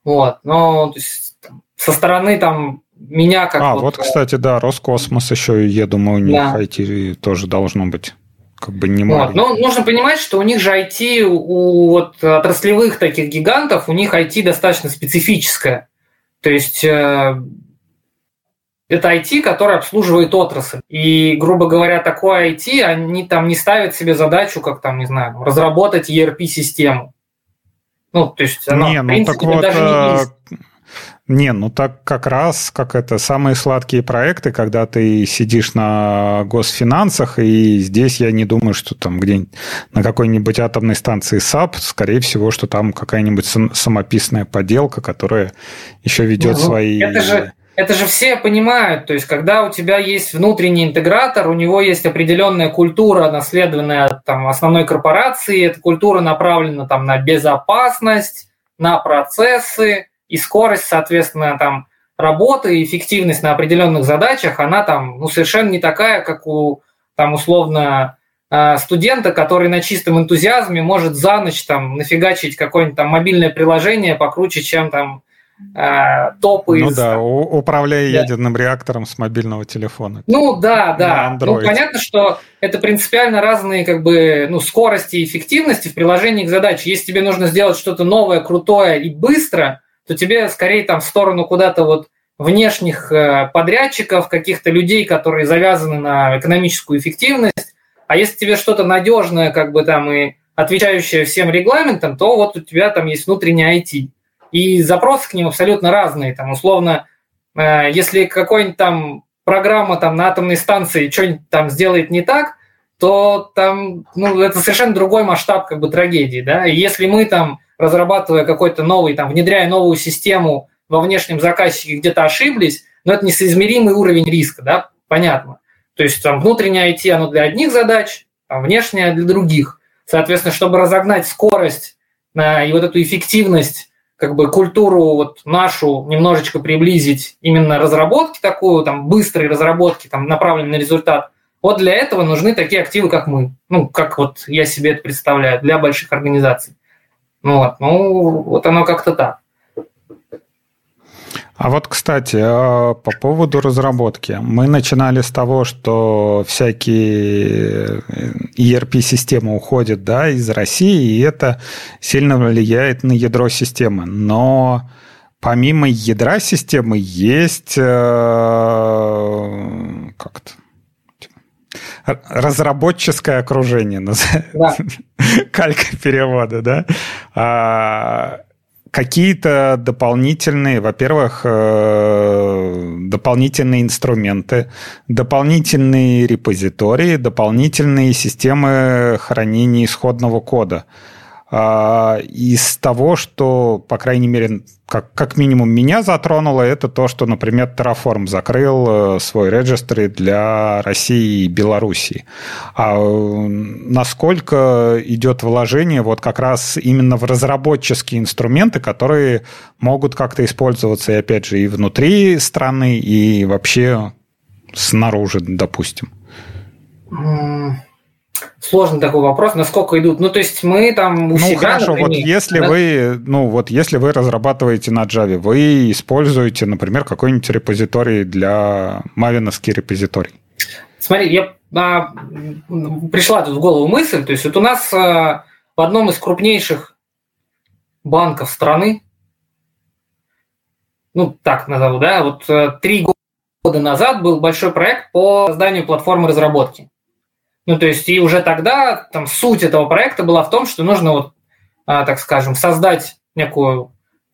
Вот, но то есть, со стороны там меня как... А, вот, вот кстати, да, Роскосмос еще, я думаю, у них да. IT тоже должно быть как бы не вот. Но нужно понимать, что у них же IT, у вот отраслевых таких гигантов, у них IT достаточно специфическое. То есть э, это IT, который обслуживает отрасль. И, грубо говоря, такое IT, они там не ставят себе задачу, как там, не знаю, разработать ERP-систему. Ну, то есть она, не, в принципе, ну, так вот, даже не э, есть. Не, ну так как раз, как это, самые сладкие проекты, когда ты сидишь на госфинансах, и здесь я не думаю, что там где-нибудь на какой-нибудь атомной станции SAP, скорее всего, что там какая-нибудь самописная поделка, которая еще ведет ну, свои... Это же, это же все понимают, то есть когда у тебя есть внутренний интегратор, у него есть определенная культура, наследованная от там, основной корпорации, эта культура направлена там, на безопасность, на процессы, и скорость, соответственно, там работы и эффективность на определенных задачах, она там ну, совершенно не такая, как у там условно э, студента, который на чистом энтузиазме может за ночь там нафигачить какое-нибудь там мобильное приложение покруче, чем там э, топы. Ну из... да, управляя да. ядерным реактором с мобильного телефона. Ну да, да. Ну понятно, что это принципиально разные как бы ну, скорости и эффективности в приложении к задаче. Если тебе нужно сделать что-то новое, крутое и быстро – то тебе скорее там в сторону куда-то вот внешних э, подрядчиков, каких-то людей, которые завязаны на экономическую эффективность. А если тебе что-то надежное, как бы там и отвечающее всем регламентам, то вот у тебя там есть внутренний IT. И запросы к ним абсолютно разные. Там, условно, э, если какой-нибудь там программа там на атомной станции что-нибудь там сделает не так, то там, ну, это совершенно другой масштаб как бы трагедии, да. И если мы там разрабатывая какой-то новый, там, внедряя новую систему во внешнем заказчике где-то ошиблись, но это несоизмеримый уровень риска, да, понятно. То есть там внутреннее IT, оно для одних задач, там внешнее для других. Соответственно, чтобы разогнать скорость э, и вот эту эффективность, как бы культуру вот нашу немножечко приблизить именно разработки такую, там быстрой разработки, там направленной на результат, вот для этого нужны такие активы, как мы. Ну, как вот я себе это представляю, для больших организаций. Ну вот, ну, вот оно как-то так. А вот, кстати, а, по поводу разработки. Мы начинали с того, что всякие ERP-системы уходят да, из России, и это сильно влияет на ядро системы. Но помимо ядра системы есть э, как-то разработческое окружение, да. калька перевода, да. А, какие-то дополнительные, во-первых, э, дополнительные инструменты, дополнительные репозитории, дополнительные системы хранения исходного кода. А, из того, что, по крайней мере, как, как минимум меня затронуло, это то, что, например, Terraform закрыл э, свой регистры для России и Белоруссии. А насколько идет вложение вот как раз именно в разработческие инструменты, которые могут как-то использоваться, и опять же, и внутри страны, и вообще снаружи, допустим? Сложный такой вопрос, насколько идут. Ну, то есть мы там у ну, себя, хорошо, например, вот если да? вы, ну, вот если вы разрабатываете на Java, вы используете, например, какой-нибудь репозиторий для мавиновский репозиторий. Смотри, я а, пришла тут в голову мысль, то есть вот у нас а, в одном из крупнейших банков страны, ну, так назову, да, вот а, три года назад был большой проект по созданию платформы разработки. Ну, то есть, и уже тогда там суть этого проекта была в том, что нужно вот, а, так скажем, создать некую,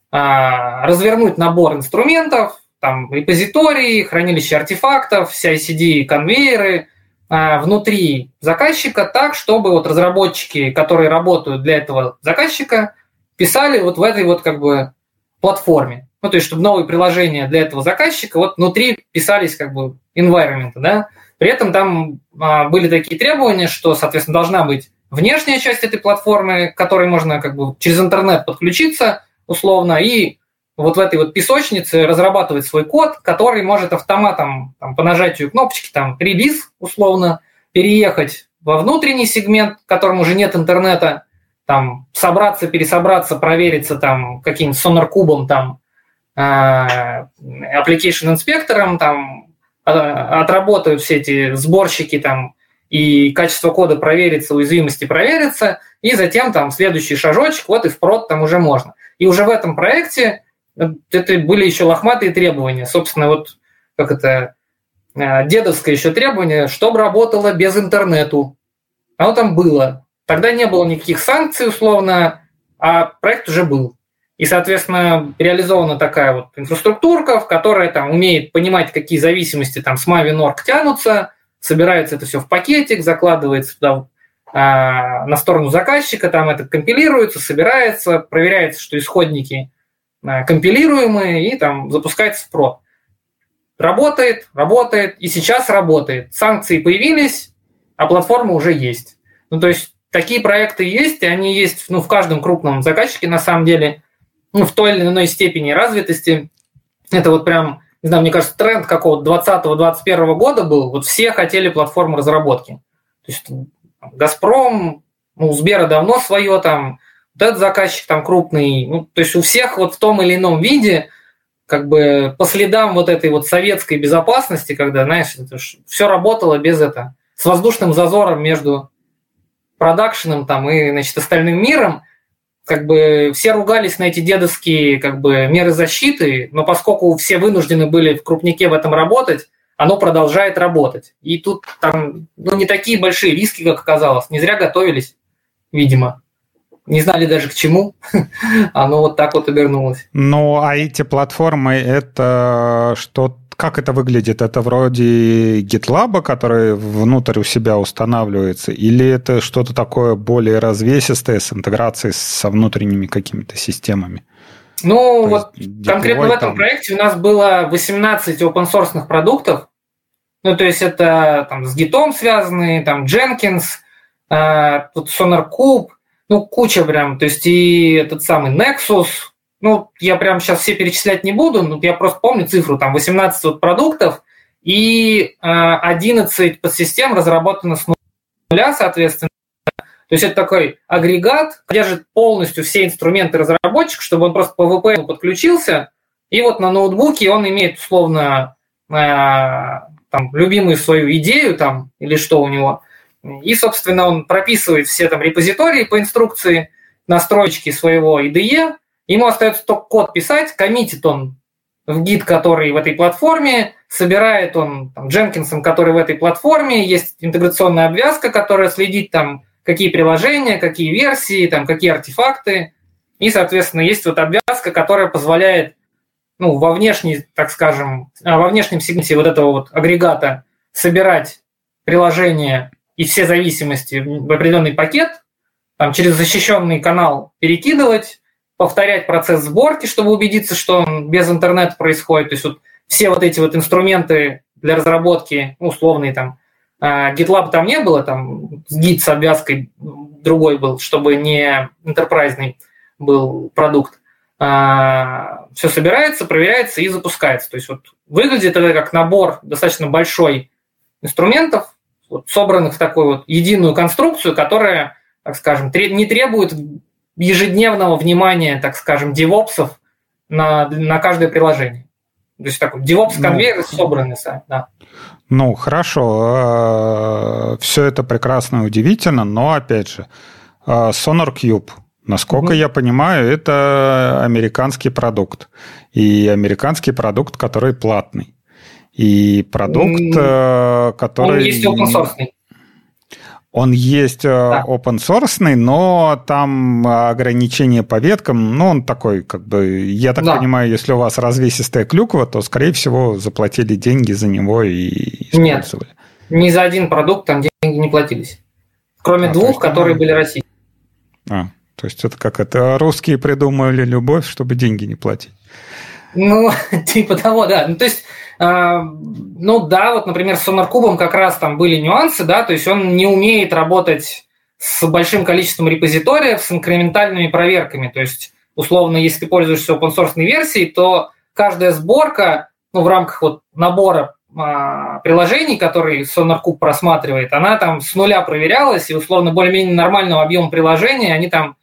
а, развернуть набор инструментов, там, репозитории, хранилище артефактов, CICD, конвейеры а, внутри заказчика так, чтобы вот разработчики, которые работают для этого заказчика, писали вот в этой вот как бы платформе. Ну, то есть, чтобы новые приложения для этого заказчика вот внутри писались как бы environment, да, при этом там а, были такие требования, что, соответственно, должна быть внешняя часть этой платформы, к которой можно как бы через интернет подключиться условно, и вот в этой вот песочнице разрабатывать свой код, который может автоматом там, по нажатию кнопочки там релиз условно переехать во внутренний сегмент, в котором уже нет интернета, там собраться, пересобраться, провериться там каким-то сонаркубом, там э, application инспектором, там отработают все эти сборщики там, и качество кода проверится, уязвимости проверится, и затем там следующий шажочек, вот и в прод там уже можно. И уже в этом проекте э, это были еще лохматые требования. Собственно, вот как это, э, дедовское еще требование, чтобы работало без интернету. Оно там было. Тогда не было никаких санкций условно, а проект уже был. И, соответственно, реализована такая вот инфраструктурка, в которой там умеет понимать, какие зависимости там с Mavi Nork тянутся, собирается это все в пакетик, закладывается туда а, на сторону заказчика, там это компилируется, собирается, проверяется, что исходники а, компилируемые, и там запускается в прод. Работает, работает, и сейчас работает. Санкции появились, а платформа уже есть. Ну, то есть такие проекты есть, и они есть ну, в каждом крупном заказчике на самом деле – ну, в той или иной степени развитости. Это вот прям, не знаю, мне кажется, тренд какого-то 20-21 года был. Вот все хотели платформу разработки. То есть Газпром, ну, у Сбера давно свое там, вот этот заказчик там крупный. Ну, то есть у всех вот в том или ином виде как бы по следам вот этой вот советской безопасности, когда, знаешь, все работало без этого, с воздушным зазором между продакшеном там и, значит, остальным миром – как бы все ругались на эти дедовские как бы меры защиты, но поскольку все вынуждены были в крупнике в этом работать, оно продолжает работать. И тут там ну, не такие большие риски, как оказалось. Не зря готовились, видимо. Не знали даже к чему. Оно вот так вот обернулось. Ну, а эти платформы, это что как это выглядит? Это вроде GitLab, который внутрь у себя устанавливается, или это что-то такое более развесистое с интеграцией со внутренними какими-то системами? Ну, То вот конкретно в этом там... проекте у нас было 18 open source продуктов. Ну, то есть это там с Git связанные, там Jenkins, э, тут SonarCube, ну, куча прям. То есть и этот самый Nexus, ну, я прям сейчас все перечислять не буду, но я просто помню цифру, там 18 вот продуктов и 11 э, подсистем разработано с нуля, соответственно. То есть это такой агрегат, держит полностью все инструменты разработчика, чтобы он просто по VPN подключился, и вот на ноутбуке он имеет условно э, там, любимую свою идею там, или что у него, и, собственно, он прописывает все там репозитории по инструкции, настроечки своего IDE, Ему остается только код писать, коммитит он в гид, который в этой платформе, собирает он там, Дженкинсом, который в этой платформе, есть интеграционная обвязка, которая следит там, какие приложения, какие версии, там, какие артефакты, И, соответственно, есть вот обвязка, которая позволяет ну, во внешней, так скажем, а, во внешнем сегменте вот этого вот агрегата собирать приложение и все зависимости в определенный пакет, там, через защищенный канал перекидывать, повторять процесс сборки, чтобы убедиться, что он без интернета происходит. То есть вот все вот эти вот инструменты для разработки, ну, условные там, а, GitLab там не было, там гид с обвязкой другой был, чтобы не enterprise был продукт. А, все собирается, проверяется и запускается. То есть вот выглядит это как набор достаточно большой инструментов, вот, собранных в такую вот единую конструкцию, которая, так скажем, не требует ежедневного внимания, так скажем, девопсов на, на каждое приложение. То есть такой DevOps конвейер ну, собранный сам, да. Ну, хорошо. Э, Все это прекрасно и удивительно, но, опять же, э, Sonar Cube, насколько mm-hmm. я понимаю, это американский продукт. И американский продукт, который платный. И продукт, mm-hmm. который... Он есть open source. Он есть э, да. open source, но там ограничения по веткам, ну, он такой, как бы, я так да. понимаю, если у вас развесистая клюква, то, скорее всего, заплатили деньги за него и использовали. Нет, ни за один продукт там деньги не платились. Кроме а, двух, есть, которые ну... были российские. А, то есть это как это русские придумали любовь, чтобы деньги не платить. Ну, типа того, да. Ну, то есть ну да, вот, например, с SonarCube как раз там были нюансы, да, то есть он не умеет работать с большим количеством репозиториев, с инкрементальными проверками. То есть, условно, если ты пользуешься open source версией, то каждая сборка ну, в рамках вот набора а, приложений, которые SonarCube просматривает, она там с нуля проверялась, и условно более-менее нормального объема приложения, они там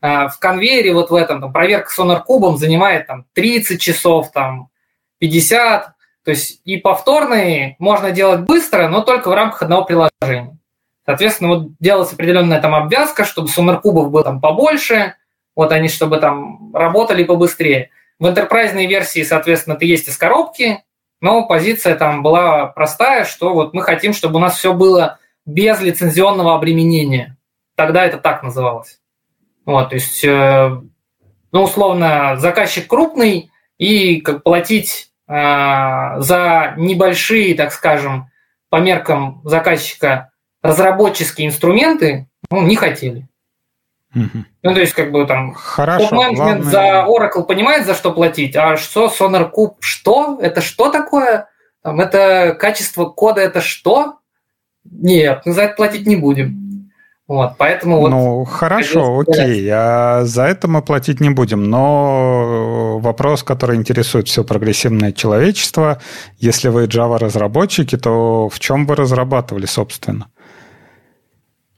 а, в конвейере вот в этом, там, проверка SonarCube занимает там 30 часов, там 50, то есть и повторные можно делать быстро, но только в рамках одного приложения. Соответственно, вот делалась определенная там обвязка, чтобы сумеркубов было там побольше, вот они чтобы там работали побыстрее. В enterprise версии, соответственно, ты есть из коробки, но позиция там была простая, что вот мы хотим, чтобы у нас все было без лицензионного обременения. Тогда это так называлось. Вот, то есть, э, ну, условно, заказчик крупный, и как платить за небольшие, так скажем, по меркам заказчика разработческие инструменты ну, не хотели. Угу. Ну, то есть, как бы там Хорошо, главное... за Oracle понимает, за что платить, а что SonarCube, что? Это что такое? Там, это качество кода, это что? Нет, мы за это платить не будем. Вот, поэтому вот... Ну, хорошо, окей, а за это мы платить не будем, но вопрос, который интересует все прогрессивное человечество, если вы Java-разработчики, то в чем вы разрабатывали, собственно?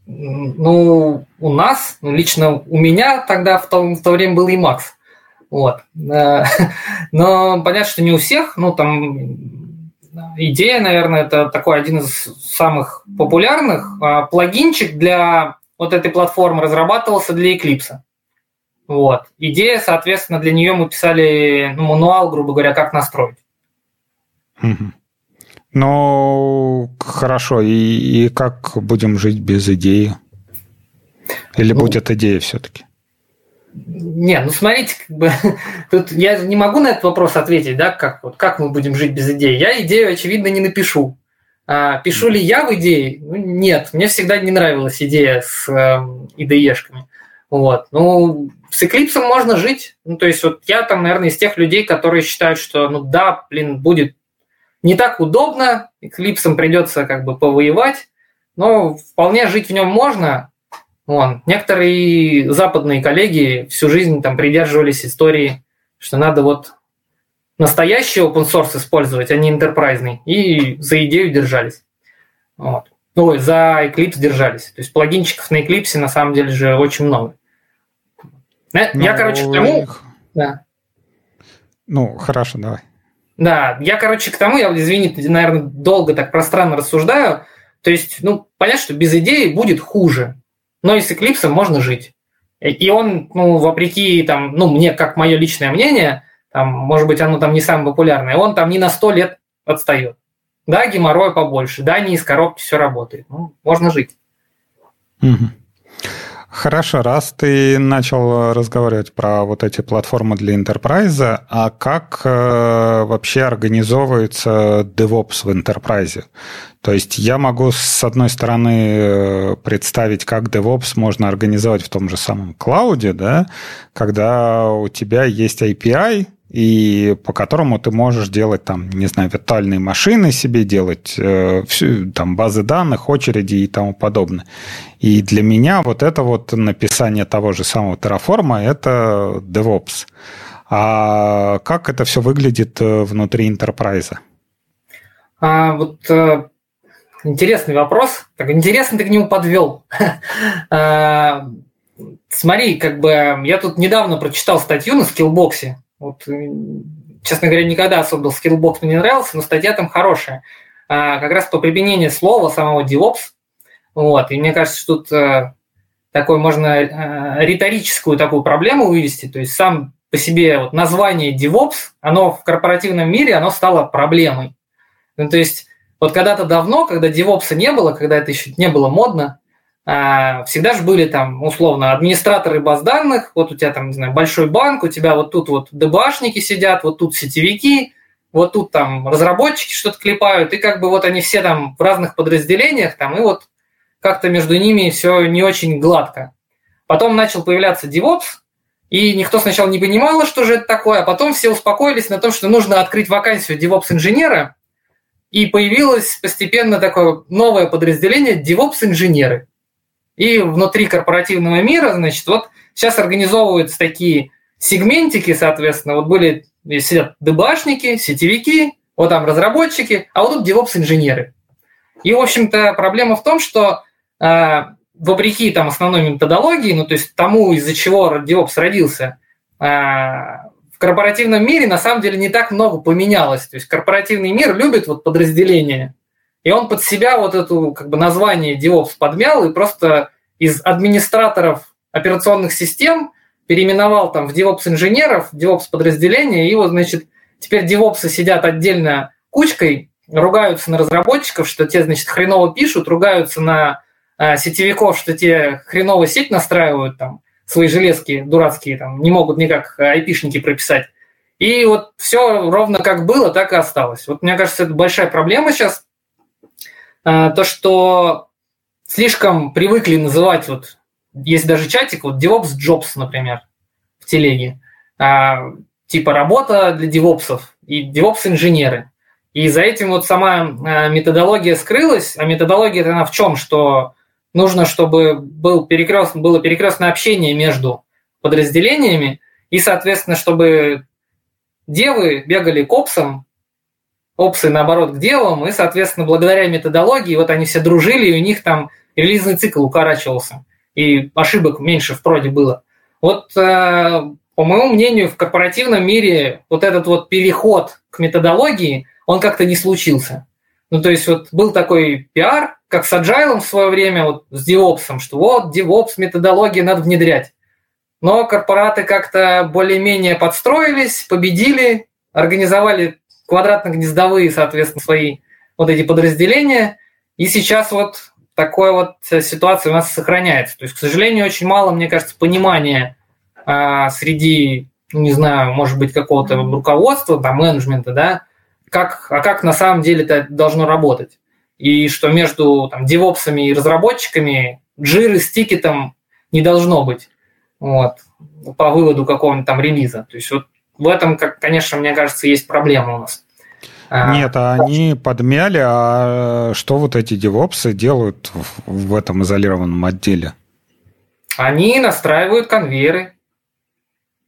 Ну, у нас, ну, лично у меня тогда в то, в то время был Emacs. Вот. Но понятно, что не у всех, ну, там идея, наверное, это такой один из самых популярных. А, плагинчик для вот этой платформы разрабатывался для Eclipse. Вот. Идея, соответственно, для нее мы писали ну, мануал, грубо говоря, как настроить. Ну, хорошо. И, и как будем жить без идеи? Или ну, будет идея все-таки? Не, ну смотрите, как бы, тут я не могу на этот вопрос ответить, да, как, вот, как мы будем жить без идеи. Я идею, очевидно, не напишу. А, пишу ли я в идее? Ну, нет, мне всегда не нравилась идея с э, эм, IDE-шками. Вот. Ну, с Eclipse можно жить. Ну, то есть вот я там, наверное, из тех людей, которые считают, что, ну да, блин, будет не так удобно, Eclipse придется как бы повоевать, но вполне жить в нем можно, Вон. Некоторые западные коллеги всю жизнь там придерживались истории, что надо вот настоящий open source использовать, а не enterprise, и за идею держались. Вот. Ну, за Eclipse держались. То есть плагинчиков на Eclipse на самом деле же очень много. Э, ну, я, короче, к тому... Да. Ну, хорошо, давай. Да, я, короче, к тому, я, извините, наверное, долго так пространно рассуждаю. То есть, ну, понятно, что без идеи будет хуже но и с Eclipse можно жить. И он, ну, вопреки, там, ну, мне, как мое личное мнение, там, может быть, оно там не самое популярное, он там не на 100 лет отстает. Да, геморроя побольше, да, не из коробки все работает. Ну, можно жить. Угу. Хорошо, раз ты начал разговаривать про вот эти платформы для enterprise, а как э, вообще организовывается DevOps в enterprise? То есть я могу, с одной стороны, э, представить, как DevOps можно организовать в том же самом клауде, да, когда у тебя есть API, и по которому ты можешь делать там, не знаю, виртуальные машины себе, делать э, всю, там базы данных, очереди и тому подобное. И для меня вот это вот написание того же самого Terraform это DevOps. А как это все выглядит э, внутри Enterprise? А, вот э, интересный вопрос. Так интересно ты к нему подвел. а, смотри, как бы я тут недавно прочитал статью на скиллбоксе вот, честно говоря, никогда особо Skillbox мне не нравился, но статья там хорошая. А, как раз по применению слова самого DevOps. Вот, и мне кажется, что тут а, такой можно а, риторическую такую проблему вывести. То есть сам по себе вот название DevOps, оно в корпоративном мире, оно стало проблемой. Ну, то есть вот когда-то давно, когда DevOps не было, когда это еще не было модно, всегда же были там, условно, администраторы баз данных, вот у тебя там, не знаю, большой банк, у тебя вот тут вот ДБАшники сидят, вот тут сетевики, вот тут там разработчики что-то клепают, и как бы вот они все там в разных подразделениях, там, и вот как-то между ними все не очень гладко. Потом начал появляться DevOps, и никто сначала не понимал, что же это такое, а потом все успокоились на том, что нужно открыть вакансию DevOps-инженера, и появилось постепенно такое новое подразделение DevOps-инженеры. И внутри корпоративного мира, значит, вот сейчас организовываются такие сегментики, соответственно, вот были сидят дебашники, сетевики, вот там разработчики, а вот тут DevOps-инженеры. И, в общем-то, проблема в том, что э, вопреки там основной методологии, ну, то есть тому, из-за чего DevOps родился, э, в корпоративном мире на самом деле не так много поменялось. То есть корпоративный мир любит вот подразделения, и он под себя вот эту как бы название DevOps подмял и просто из администраторов операционных систем переименовал там в DevOps инженеров, DevOps подразделения, и вот, значит, теперь DevOps сидят отдельно кучкой, ругаются на разработчиков, что те, значит, хреново пишут, ругаются на э, сетевиков, что те хреново сеть настраивают, там, свои железки дурацкие, там, не могут никак айпишники прописать. И вот все ровно как было, так и осталось. Вот мне кажется, это большая проблема сейчас, то, что слишком привыкли называть, вот есть даже чатик, вот DevOps Jobs, например, в телеге, а, типа работа для девопсов и DevOps-инженеры. И за этим вот сама э, методология скрылась, а методология она в чем, что нужно, чтобы был перекрест, было перекрестное общение между подразделениями, и, соответственно, чтобы девы бегали к опсам, опсы, наоборот, к девам, и, соответственно, благодаря методологии вот они все дружили, и у них там релизный цикл укорачивался, и ошибок меньше в проде было. Вот, э, по моему мнению, в корпоративном мире вот этот вот переход к методологии, он как-то не случился. Ну, то есть вот был такой пиар, как с Agile в свое время, вот с DevOps, что вот DevOps методология надо внедрять. Но корпораты как-то более-менее подстроились, победили, организовали квадратно-гнездовые, соответственно, свои вот эти подразделения. И сейчас вот такая вот ситуация у нас сохраняется. То есть, к сожалению, очень мало, мне кажется, понимания а, среди, ну, не знаю, может быть, какого-то руководства, там, менеджмента, да, как, а как на самом деле это должно работать. И что между там, девопсами и разработчиками джиры с тикетом не должно быть. Вот, по выводу какого-нибудь там релиза. То есть вот в этом, как, конечно, мне кажется, есть проблема у нас. А, Нет, а они подмяли, а что вот эти девопсы делают в этом изолированном отделе? Они настраивают конвейеры,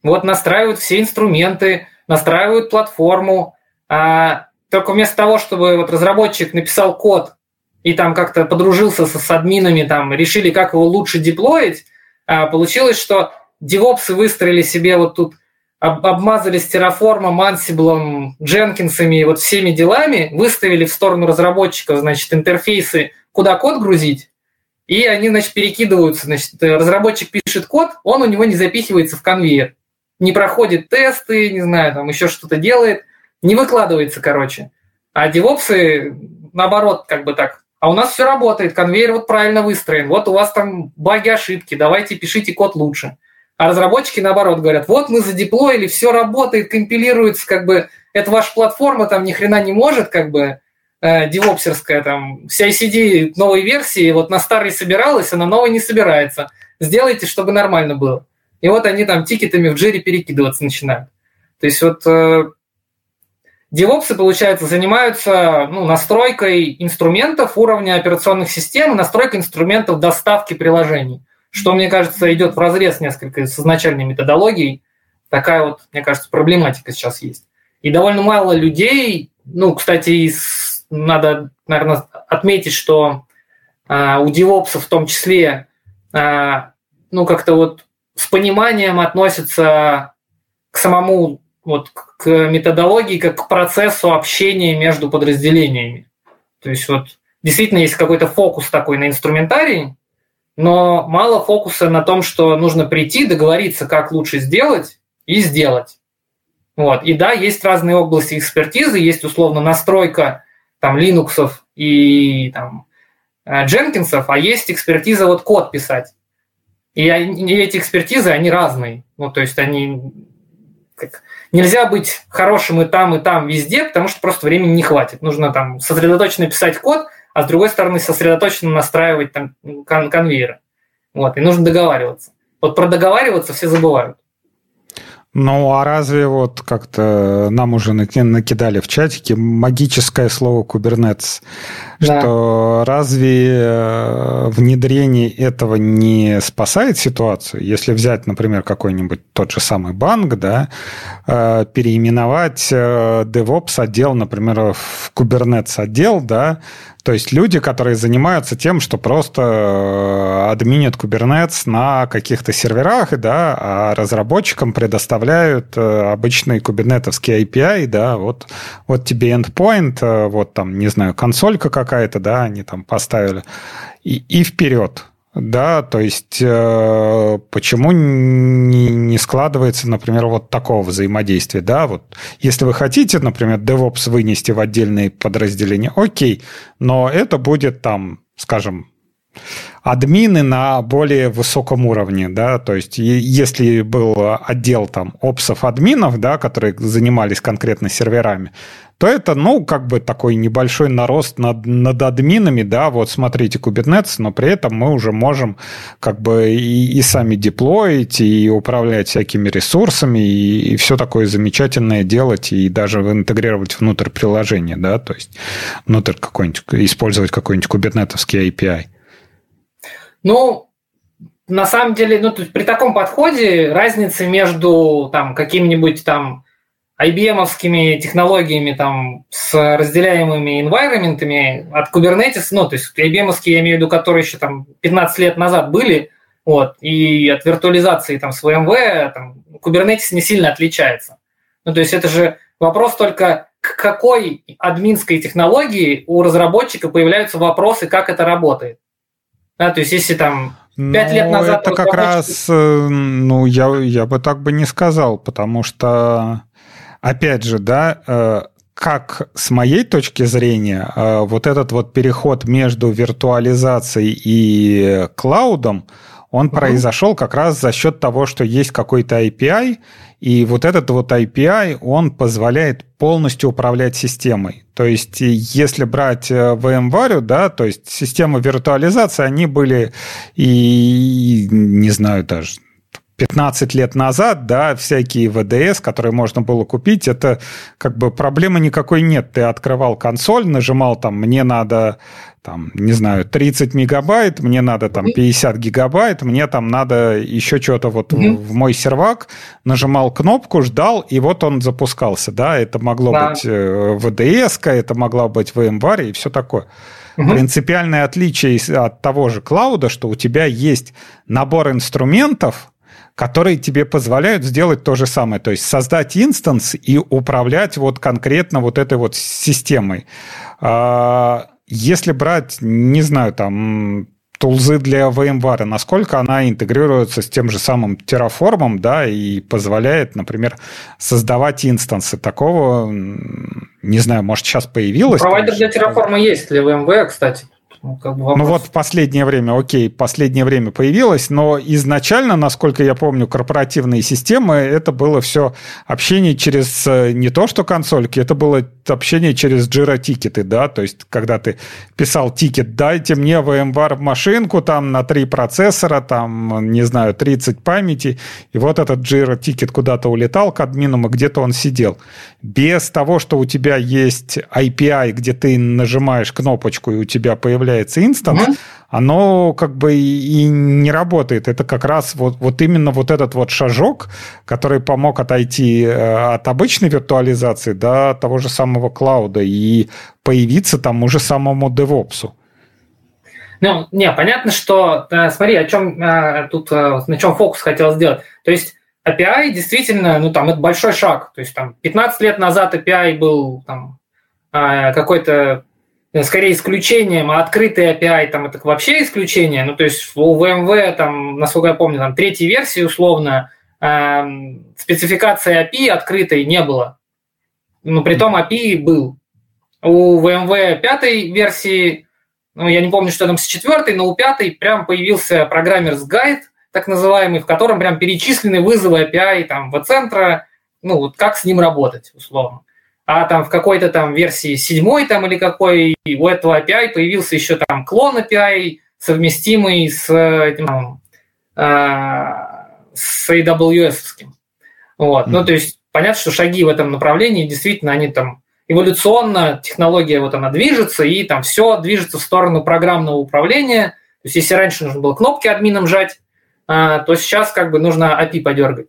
вот настраивают все инструменты, настраивают платформу. А только вместо того, чтобы вот разработчик написал код и там как-то подружился со, с админами, там решили, как его лучше деплоить, а получилось, что девопсы выстроили себе вот тут об, обмазались терраформом, ансиблом, дженкинсами вот всеми делами, выставили в сторону разработчиков, значит, интерфейсы, куда код грузить, и они, значит, перекидываются, значит, разработчик пишет код, он у него не запихивается в конвейер, не проходит тесты, не знаю, там еще что-то делает, не выкладывается, короче. А девопсы, наоборот, как бы так а у нас все работает, конвейер вот правильно выстроен, вот у вас там баги, ошибки, давайте пишите код лучше. А разработчики, наоборот, говорят, вот мы задеплоили, все работает, компилируется, как бы, это ваша платформа там ни хрена не может, как бы, э, девопсерская, там, вся ICD новой версии, вот на старой собиралась, а на новой не собирается. Сделайте, чтобы нормально было. И вот они там тикетами в джире перекидываться начинают. То есть вот э, девопсы, получается, занимаются ну, настройкой инструментов уровня операционных систем настройкой инструментов доставки приложений, что, мне кажется, идет в разрез несколько с изначальной методологией. Такая вот, мне кажется, проблематика сейчас есть. И довольно мало людей, ну, кстати, надо, наверное, отметить, что э, у девопсов в том числе, э, ну, как-то вот с пониманием относятся к самому, вот, к методологии, как к процессу общения между подразделениями. То есть вот действительно есть какой-то фокус такой на инструментарий, но мало фокуса на том, что нужно прийти, договориться, как лучше сделать, и сделать. Вот. И да, есть разные области экспертизы, есть условно настройка там Linux и там, Дженкинсов, а есть экспертиза вот код писать. И, и эти экспертизы, они разные. Ну, то есть они... Как, нельзя быть хорошим и там, и там, везде, потому что просто времени не хватит. Нужно там сосредоточенно писать код, а с другой стороны сосредоточенно настраивать там кон- конвейеры. Вот, и нужно договариваться. Вот про договариваться все забывают. Ну, а разве вот как-то нам уже накидали в чатике магическое слово кубернетс, да. что разве э, внедрение этого не спасает ситуацию? Если взять, например, какой-нибудь тот же самый банк, да, э, переименовать э, DevOps отдел, например, в Kubernetes отдел, да, то есть люди, которые занимаются тем, что просто э, админят Kubernetes на каких-то серверах, да, а разработчикам предоставляют э, обычный кубернетовский API, да, вот, вот тебе endpoint, э, вот там, не знаю, консолька какая-то, да, они там поставили, и, и вперед. Да, то есть э, почему не, не складывается, например, вот такого взаимодействия, да, вот если вы хотите, например, DevOps вынести в отдельные подразделения, окей, но это будет там, скажем, админы на более высоком уровне, да, то есть если был отдел там опсов админов, да, которые занимались конкретно серверами, то это, ну, как бы такой небольшой нарост над, над админами, да, вот смотрите Kubernetes, но при этом мы уже можем как бы и, и сами деплоить, и управлять всякими ресурсами, и, и все такое замечательное делать, и даже интегрировать внутрь приложения, да, то есть внутрь какой-нибудь, использовать какой-нибудь кубернетовский API. Ну, на самом деле, ну, то есть при таком подходе разницы между там каким-нибудь там IBM-овскими технологиями там с разделяемыми environment'ами от Kubernetes, ну, то есть IBM-овские, я имею в виду, которые еще там 15 лет назад были, вот, и от виртуализации там с VMware, там, Kubernetes не сильно отличается. Ну, то есть это же вопрос только к какой админской технологии у разработчика появляются вопросы, как это работает. Да, то есть если там пять ну, лет назад... Это как раз, э, ну, я, я бы так бы не сказал, потому что, опять же, да, э, как с моей точки зрения, э, вот этот вот переход между виртуализацией и клаудом, он угу. произошел как раз за счет того, что есть какой-то API, и вот этот вот API, он позволяет полностью управлять системой. То есть, если брать э, VMware, да, то есть системы виртуализации, они были и, не знаю даже, 15 лет назад, да, всякие ВДС, которые можно было купить, это как бы проблемы никакой нет. Ты открывал консоль, нажимал там, мне надо там, не знаю, 30 мегабайт, мне надо там 50 гигабайт, мне там надо еще что-то вот mm-hmm. в, в мой сервак, нажимал кнопку, ждал, и вот он запускался, да, это могло да. быть э, VDS, это могла быть VMware и все такое. Угу. Принципиальное отличие от того же клауда, что у тебя есть набор инструментов, которые тебе позволяют сделать то же самое, то есть создать инстанс и управлять вот конкретно вот этой вот системой. А, если брать, не знаю, там тулзы для VMware, насколько она интегрируется с тем же самым Terraform, да, и позволяет, например, создавать инстансы. Такого, не знаю, может, сейчас появилось? Провайдер для Terraform есть, для VMware, кстати. Ну, как бы ну вот в последнее время, окей, последнее время появилось, но изначально, насколько я помню, корпоративные системы, это было все общение через э, не то что консольки, это было общение через Jira тикеты, да, то есть когда ты писал тикет, дайте мне VMware машинку там на три процессора, там, не знаю, 30 памяти, и вот этот Jira ticket куда-то улетал к админам, и где-то он сидел. Без того, что у тебя есть API, где ты нажимаешь кнопочку, и у тебя появляется инстанс, mm-hmm. оно как бы и не работает. Это как раз вот, вот именно вот этот вот шажок, который помог отойти э, от обычной виртуализации до того же самого клауда и появиться тому же самому DevOps. Ну, не, понятно, что, э, смотри, о чем э, тут, на чем фокус хотел сделать. То есть API действительно, ну, там, это большой шаг. То есть, там, 15 лет назад API был, там, какой-то скорее исключением, а открытый API там это вообще исключение. Ну, то есть у VMware, там, насколько я помню, там третьей версии условно э, спецификации API открытой не было. Но при том API был. У VMware пятой версии, ну, я не помню, что там с четвертой, но у пятой прям появился программерс гайд, так называемый, в котором прям перечислены вызовы API там в центра, ну, вот как с ним работать, условно а там в какой-то там версии седьмой там или какой у этого API появился еще там клон API, совместимый с, этим, э, с AWS. Вот. Mm-hmm. Ну, то есть понятно, что шаги в этом направлении действительно они там эволюционно, технология вот она движется, и там все движется в сторону программного управления. То есть если раньше нужно было кнопки админом жать, э, то сейчас как бы нужно API подергать.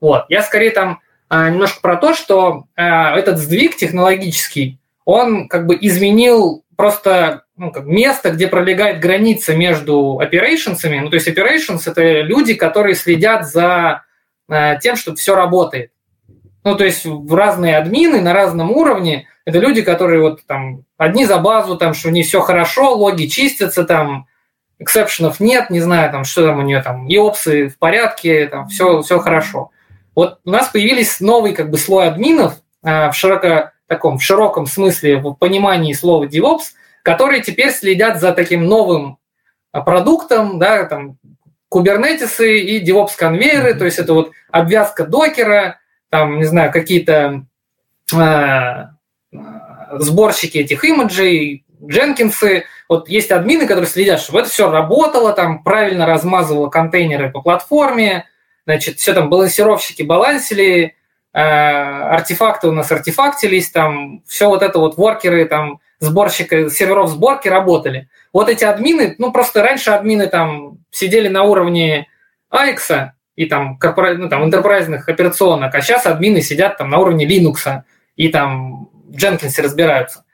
Вот. Я скорее там немножко про то, что а, этот сдвиг технологический, он как бы изменил просто ну, как место, где пролегает граница между operations. Ну, то есть operations – это люди, которые следят за а, тем, чтобы все работает. Ну, то есть в разные админы на разном уровне это люди, которые вот там одни за базу, там, что у них все хорошо, логи чистятся, там, эксепшенов нет, не знаю, там, что там у нее там, и опсы в порядке, там, все, все хорошо. Вот у нас появились новый как бы слой админов э, в широко таком в широком смысле в понимании слова DevOps, которые теперь следят за таким новым э, продуктом, да, там кубернетисы и DevOps конвейеры, mm-hmm. то есть это вот обвязка докера, там, не знаю, какие-то э, сборщики этих имиджей, Дженкинсы, вот есть админы, которые следят, чтобы это все работало, там правильно размазывало контейнеры по платформе, Значит, все там балансировщики балансили, э, артефакты у нас артефактились, там все вот это вот воркеры, там сборщика серверов сборки работали. Вот эти админы, ну просто раньше админы там сидели на уровне AX и там, корпора... ну, там интерпрайзных операционок, а сейчас админы сидят там на уровне Linux и там Jenkins разбираются.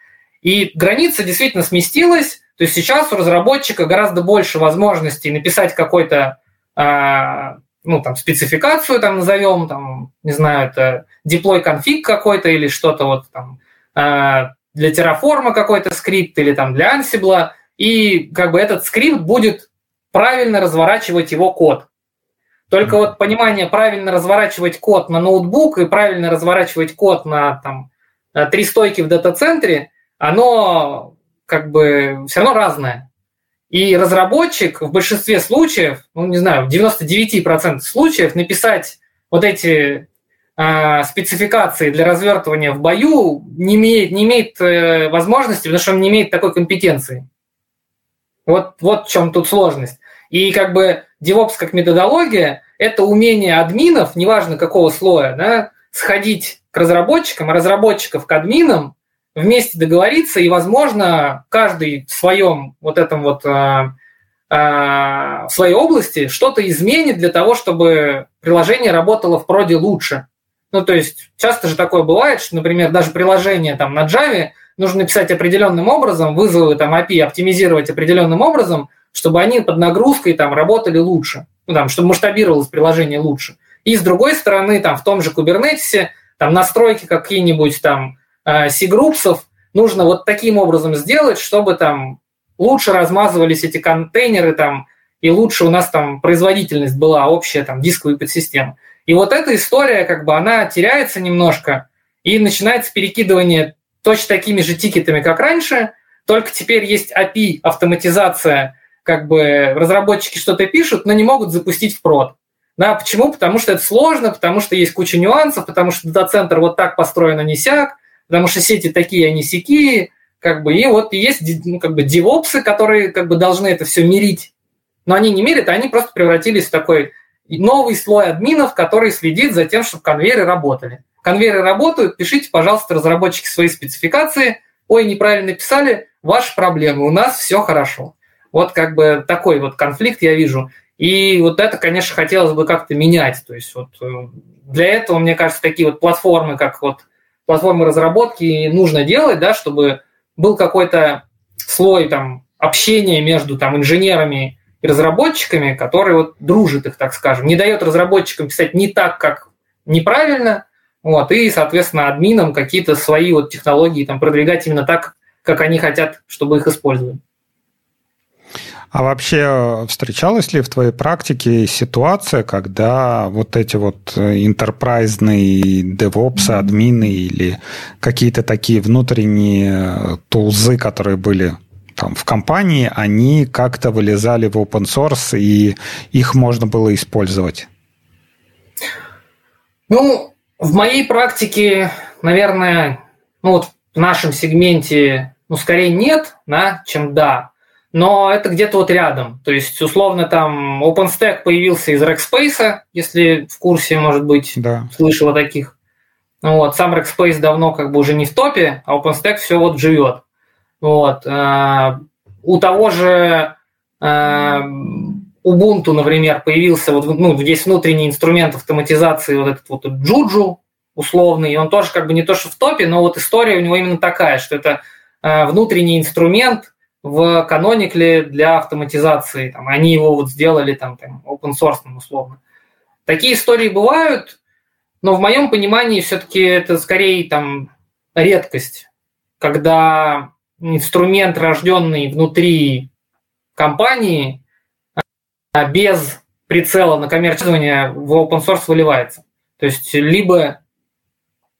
И граница действительно сместилась, то есть сейчас у разработчика гораздо больше возможностей написать какой-то а, ну, там, спецификацию там назовем, там, не знаю, это deploy конфиг какой-то или что-то вот там э, для Terraform какой-то скрипт или там для Ansible, и как бы этот скрипт будет правильно разворачивать его код. Только вот понимание правильно разворачивать код на ноутбук и правильно разворачивать код на там, три стойки в дата-центре, оно как бы все равно разное. И разработчик в большинстве случаев, ну не знаю, в 99% случаев написать вот эти э, спецификации для развертывания в бою не имеет, не имеет э, возможности, потому что он не имеет такой компетенции. Вот, вот в чем тут сложность. И как бы DevOps как методология – это умение админов, неважно какого слоя, да, сходить к разработчикам, а разработчиков к админам вместе договориться, и, возможно, каждый в своем вот этом вот а, а, в своей области что-то изменит для того, чтобы приложение работало в проде лучше. Ну, то есть часто же такое бывает, что, например, даже приложение там на Java нужно написать определенным образом, вызовы там API оптимизировать определенным образом, чтобы они под нагрузкой там работали лучше, ну, там, чтобы масштабировалось приложение лучше. И с другой стороны, там в том же Kubernetes там настройки какие-нибудь там C-группсов нужно вот таким образом сделать, чтобы там лучше размазывались эти контейнеры там, и лучше у нас там производительность была общая, там, дисковая подсистема. И вот эта история, как бы, она теряется немножко, и начинается перекидывание точно такими же тикетами, как раньше, только теперь есть API, автоматизация, как бы разработчики что-то пишут, но не могут запустить в прод. Да, почему? Потому что это сложно, потому что есть куча нюансов, потому что дата-центр вот так построен, а не сяк, потому что сети такие, не сякие, как бы, и вот есть ну, как бы девопсы, которые как бы должны это все мирить, но они не мерят, они просто превратились в такой новый слой админов, который следит за тем, чтобы конвейеры работали. Конвейеры работают, пишите, пожалуйста, разработчики свои спецификации. Ой, неправильно писали, ваши проблемы, у нас все хорошо. Вот как бы такой вот конфликт я вижу. И вот это, конечно, хотелось бы как-то менять. То есть вот э, для этого, мне кажется, такие вот платформы, как вот платформы разработки нужно делать, да, чтобы был какой-то слой там общения между там инженерами и разработчиками, который вот дружит их, так скажем, не дает разработчикам писать не так, как неправильно, вот, и, соответственно, админам какие-то свои вот технологии там продвигать именно так, как они хотят, чтобы их использовали. А вообще встречалась ли в твоей практике ситуация, когда вот эти вот интерпрайзные DevOps, админы или какие-то такие внутренние тулзы, которые были там, в компании, они как-то вылезали в open source, и их можно было использовать? Ну, в моей практике, наверное, ну вот в нашем сегменте, ну, скорее нет, да, чем да. Но это где-то вот рядом. То есть, условно, там OpenStack появился из Rackspace, если в курсе, может быть, да. слышал о таких. Ну вот, сам Rackspace давно как бы уже не в топе, а OpenStack все вот живет. Вот. Э, у того же э, Ubuntu, например, появился вот, ну, есть внутренний инструмент автоматизации, вот этот вот Juju условный, и он тоже как бы не то, что в топе, но вот история у него именно такая, что это э, внутренний инструмент в каноникле для автоматизации. Там, они его вот сделали там, там open source условно. Такие истории бывают, но в моем понимании все-таки это скорее там редкость, когда инструмент, рожденный внутри компании, а без прицела на коммерческое в open source выливается. То есть либо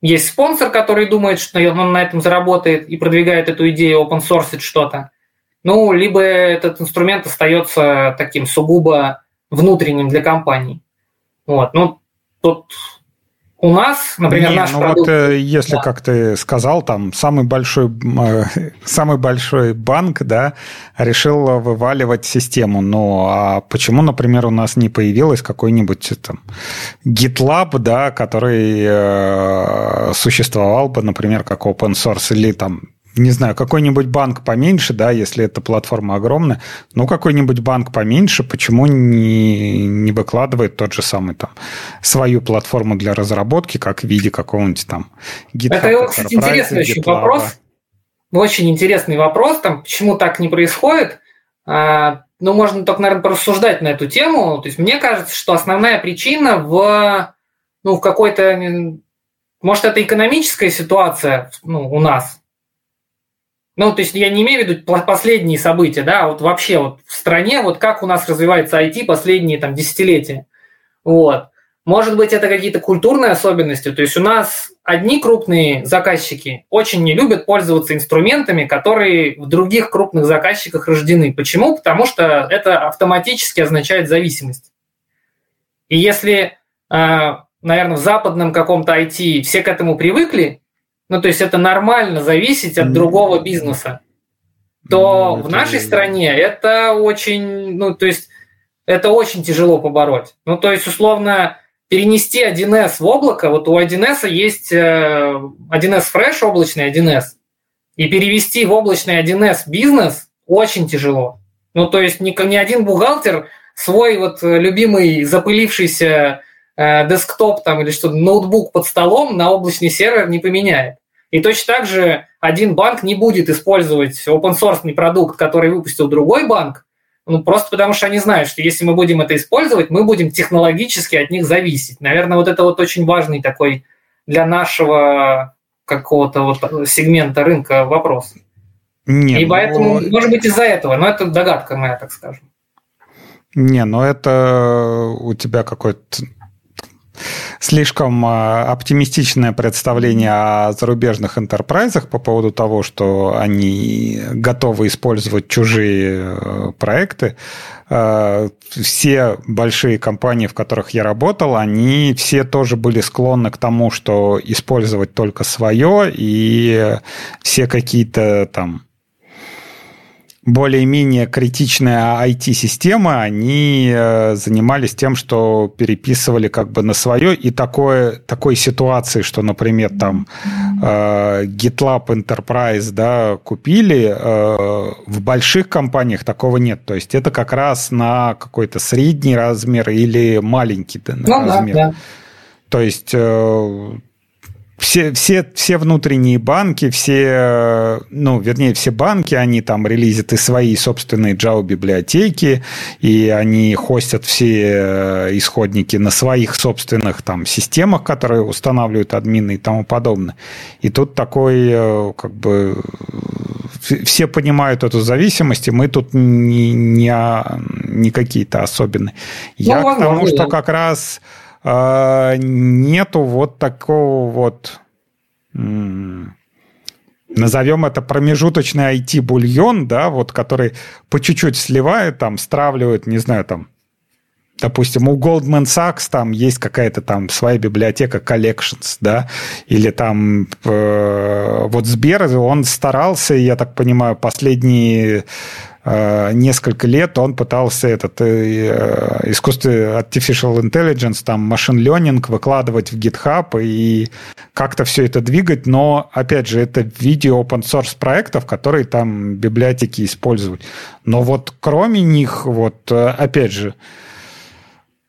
есть спонсор, который думает, что он на этом заработает и продвигает эту идею open source что-то, ну, либо этот инструмент остается таким сугубо внутренним для компании. Вот. Ну, тут у нас, например, Не, наш ну продукт... вот э, если, да. как ты сказал, там самый большой, э, самый большой банк, да, решил вываливать систему. Ну, а почему, например, у нас не появилось какой-нибудь там GitLab, да, который э, существовал бы, например, как open source или там не знаю, какой-нибудь банк поменьше, да, если эта платформа огромная, ну, какой-нибудь банк поменьше, почему не, не выкладывает тот же самый там свою платформу для разработки, как в виде какого-нибудь там GitHub. Это, кстати, интересный очень вопрос. Очень интересный вопрос, там, почему так не происходит. А, ну, можно только, наверное, порассуждать на эту тему. То есть мне кажется, что основная причина в, ну, в какой-то, может, это экономическая ситуация ну, у нас, ну, то есть я не имею в виду последние события, да, а вот вообще вот в стране, вот как у нас развивается IT последние там десятилетия. Вот. Может быть, это какие-то культурные особенности. То есть у нас одни крупные заказчики очень не любят пользоваться инструментами, которые в других крупных заказчиках рождены. Почему? Потому что это автоматически означает зависимость. И если, а, наверное, в западном каком-то IT все к этому привыкли, ну, то есть это нормально зависеть от другого бизнеса, то ну, в нашей стране это очень, ну, то есть это очень тяжело побороть. Ну, то есть, условно, перенести 1С в облако, вот у 1С есть 1С Fresh, облачный 1С, и перевести в облачный 1С бизнес очень тяжело. Ну, то есть ни, ни один бухгалтер свой вот любимый запылившийся э, десктоп там или что ноутбук под столом на облачный сервер не поменяет. И точно так же один банк не будет использовать open source продукт, который выпустил другой банк, ну, просто потому что они знают, что если мы будем это использовать, мы будем технологически от них зависеть. Наверное, вот это вот очень важный такой для нашего какого-то вот сегмента рынка вопрос. Нет, И поэтому, ну... может быть, из-за этого, но это догадка моя, так скажем. Не, но это у тебя какой-то слишком э, оптимистичное представление о зарубежных интерпрайзах по поводу того, что они готовы использовать чужие э, проекты. Все большие компании, в которых я работал, они все тоже были склонны к тому, что использовать только свое, и все какие-то там более-менее критичные IT-системы, они э, занимались тем, что переписывали как бы на свое, и такое, такой ситуации, что, например, там э, GitLab Enterprise да, купили, э, в больших компаниях такого нет. То есть это как раз на какой-то средний размер или маленький ну, размер. Да, да. То есть все, все, все внутренние банки, все, ну, вернее, все банки, они там релизят и свои собственные Java-библиотеки, и они хостят все э, исходники на своих собственных там системах, которые устанавливают админы и тому подобное. И тут такой, э, как бы, все понимают эту зависимость, и мы тут не, не, не какие-то особенные. Я ну, к тому, что как раз нету вот такого вот назовем это промежуточный IT-бульон, да, вот, который по чуть-чуть сливает, там, стравливает, не знаю, там, допустим, у Goldman Sachs там есть какая-то там своя библиотека collections, да, или там э, вот Сбер, он старался, я так понимаю, последние несколько лет он пытался этот э, искусственный artificial intelligence, там машин learning выкладывать в GitHub и как-то все это двигать, но, опять же, это в виде open source проектов, которые там библиотеки используют. Но вот кроме них, вот, э, опять же,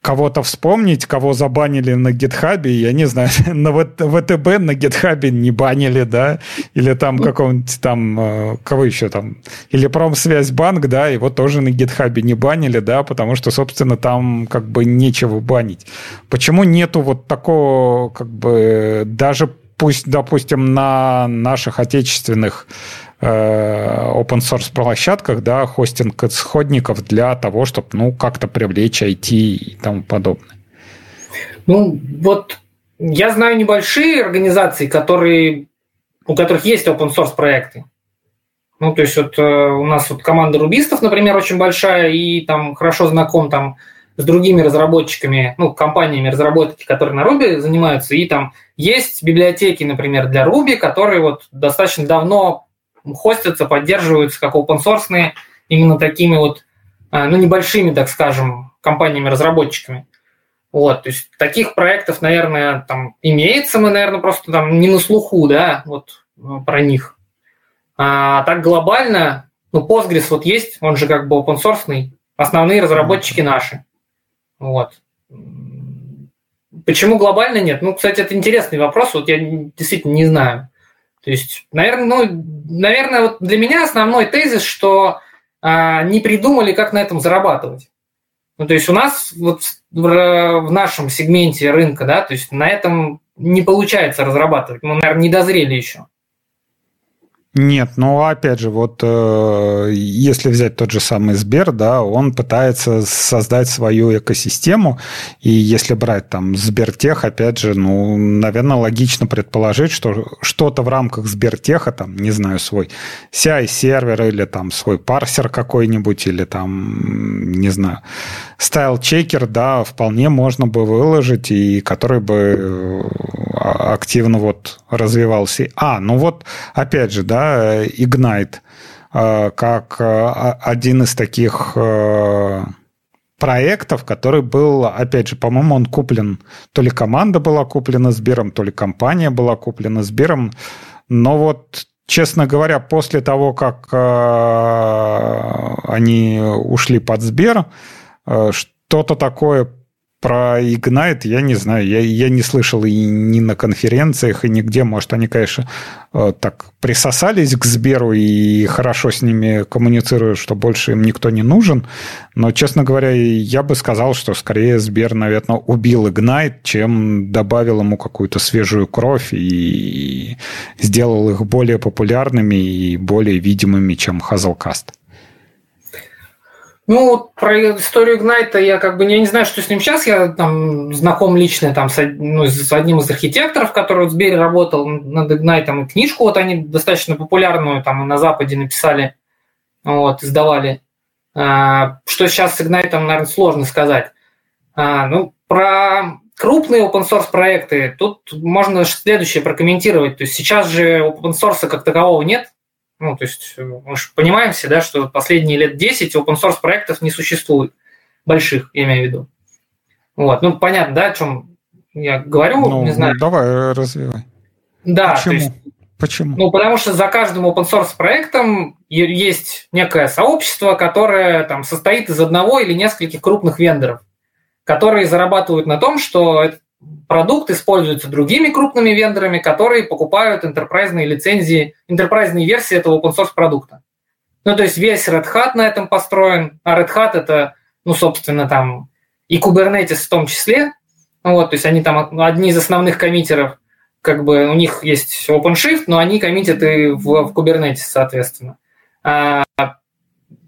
кого-то вспомнить, кого забанили на гитхабе, я не знаю, на ВТБ на гитхабе не банили, да, или там ну. какого-нибудь там, э, кого еще там, или Промсвязьбанк, да, его тоже на гитхабе не банили, да, потому что, собственно, там как бы нечего банить. Почему нету вот такого, как бы, даже пусть, допустим, на наших отечественных open source площадках, да, хостинг исходников для того, чтобы, ну, как-то привлечь IT и тому подобное. Ну, вот я знаю небольшие организации, которые, у которых есть open source проекты. Ну, то есть вот э, у нас вот команда рубистов, например, очень большая, и там хорошо знаком там с другими разработчиками, ну, компаниями разработки, которые на Ruby занимаются, и там есть библиотеки, например, для Ruby, которые вот достаточно давно хостятся, поддерживаются как open source именно такими вот, а, ну, небольшими, так скажем, компаниями-разработчиками. Вот, то есть таких проектов, наверное, там имеется, мы, наверное, просто там не на слуху, да, вот а, про них. А так глобально, ну, Postgres вот есть, он же как бы open source основные разработчики наши. Вот. Почему глобально нет? Ну, кстати, это интересный вопрос, вот я действительно не знаю. То есть, наверное, ну, наверное, вот для меня основной тезис, что а, не придумали, как на этом зарабатывать. Ну, то есть у нас вот в, в нашем сегменте рынка, да, то есть на этом не получается разрабатывать. Мы, наверное, не дозрели еще. Нет, ну опять же, вот э, если взять тот же самый Сбер, да, он пытается создать свою экосистему, и если брать там Сбертех, опять же, ну, наверное, логично предположить, что что-то в рамках Сбертеха, там, не знаю, свой CI-сервер или там свой парсер какой-нибудь, или там, не знаю, стайл-чекер, да, вполне можно бы выложить, и который бы э, активно вот развивался. А, ну вот, опять же, да, Ignite, э, как э, один из таких проектов, который был, опять же, по-моему, он куплен, то ли команда была куплена Сбером, то ли компания была куплена Сбером, но вот Честно говоря, после того, как э, они ушли под Сбер, Э, что-то такое про Ignite я не знаю, я, я не слышал и ни на конференциях, и нигде. Может, они, конечно, э, так присосались к Сберу и хорошо с ними коммуницируют, что больше им никто не нужен. Но, честно говоря, я бы сказал, что скорее Сбер, наверное, убил Ignite, чем добавил ему какую-то свежую кровь и сделал их более популярными и более видимыми, чем Hazelcast. Ну, про историю Ignite я как бы я не знаю, что с ним сейчас. Я там знаком лично там, с, ну, с одним из архитекторов, который в Сбере работал над Ignite, и книжку вот они достаточно популярную там на Западе написали, вот, издавали. А, что сейчас с Ignite, наверное, сложно сказать. А, ну, про крупные open source проекты, тут можно следующее прокомментировать. То есть сейчас же open source как такового нет, ну, то есть э, мы же понимаем все, да, что последние лет 10 open source проектов не существует, больших, я имею в виду. Вот, ну, понятно, да, о чем я говорю, ну, не знаю. Ну, давай, развивай. Да, Почему? то есть Почему? ну, потому что за каждым open source проектом есть некое сообщество, которое там состоит из одного или нескольких крупных вендоров, которые зарабатывают на том, что этот продукт используется другими крупными вендорами, которые покупают enterprise лицензии, enterprise версии этого open source продукта. Ну, то есть весь Red Hat на этом построен, а Red Hat это, ну, собственно, там и Kubernetes в том числе, вот, то есть они там одни из основных коммитеров, как бы у них есть OpenShift, но они коммитят и в, в Kubernetes, соответственно. А,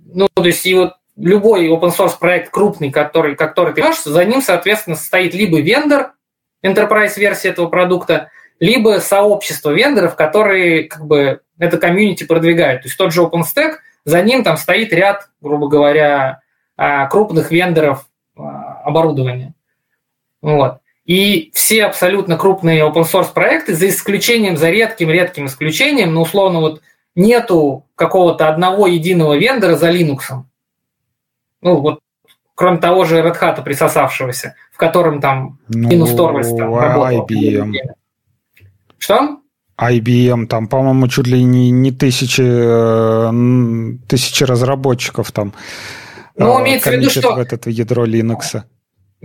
ну, то есть и вот любой open source проект крупный, который, который ты можешь, за ним, соответственно, стоит либо вендор, enterprise версия этого продукта, либо сообщество вендоров, которые как бы это комьюнити продвигают. То есть тот же OpenStack, за ним там стоит ряд, грубо говоря, а, крупных вендоров а, оборудования. Вот. И все абсолютно крупные open source проекты, за исключением, за редким-редким исключением, ну, условно, вот нету какого-то одного единого вендора за Linux. Ну, вот кроме того же Red Hat присосавшегося, в котором там ну, Linus Torvalds там работал. IBM. Что? IBM, там, по-моему, чуть ли не, не тысячи, э, тысячи разработчиков там ну, имеется в виду, что... в это ядро Linux.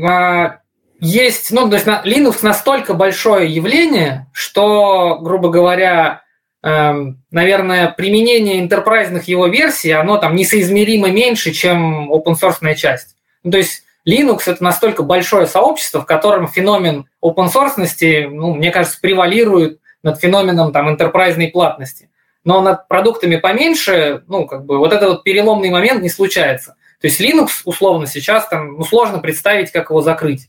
А, есть, ну, то есть Linux настолько большое явление, что, грубо говоря, эм, наверное, применение интерпрайзных его версий, оно там несоизмеримо меньше, чем open source часть. Ну, то есть Linux это настолько большое сообщество, в котором феномен open source, ну, мне кажется, превалирует над феноменом там интерпрайзной платности. Но над продуктами поменьше, ну, как бы вот этот вот переломный момент не случается. То есть Linux, условно, сейчас там ну, сложно представить, как его закрыть.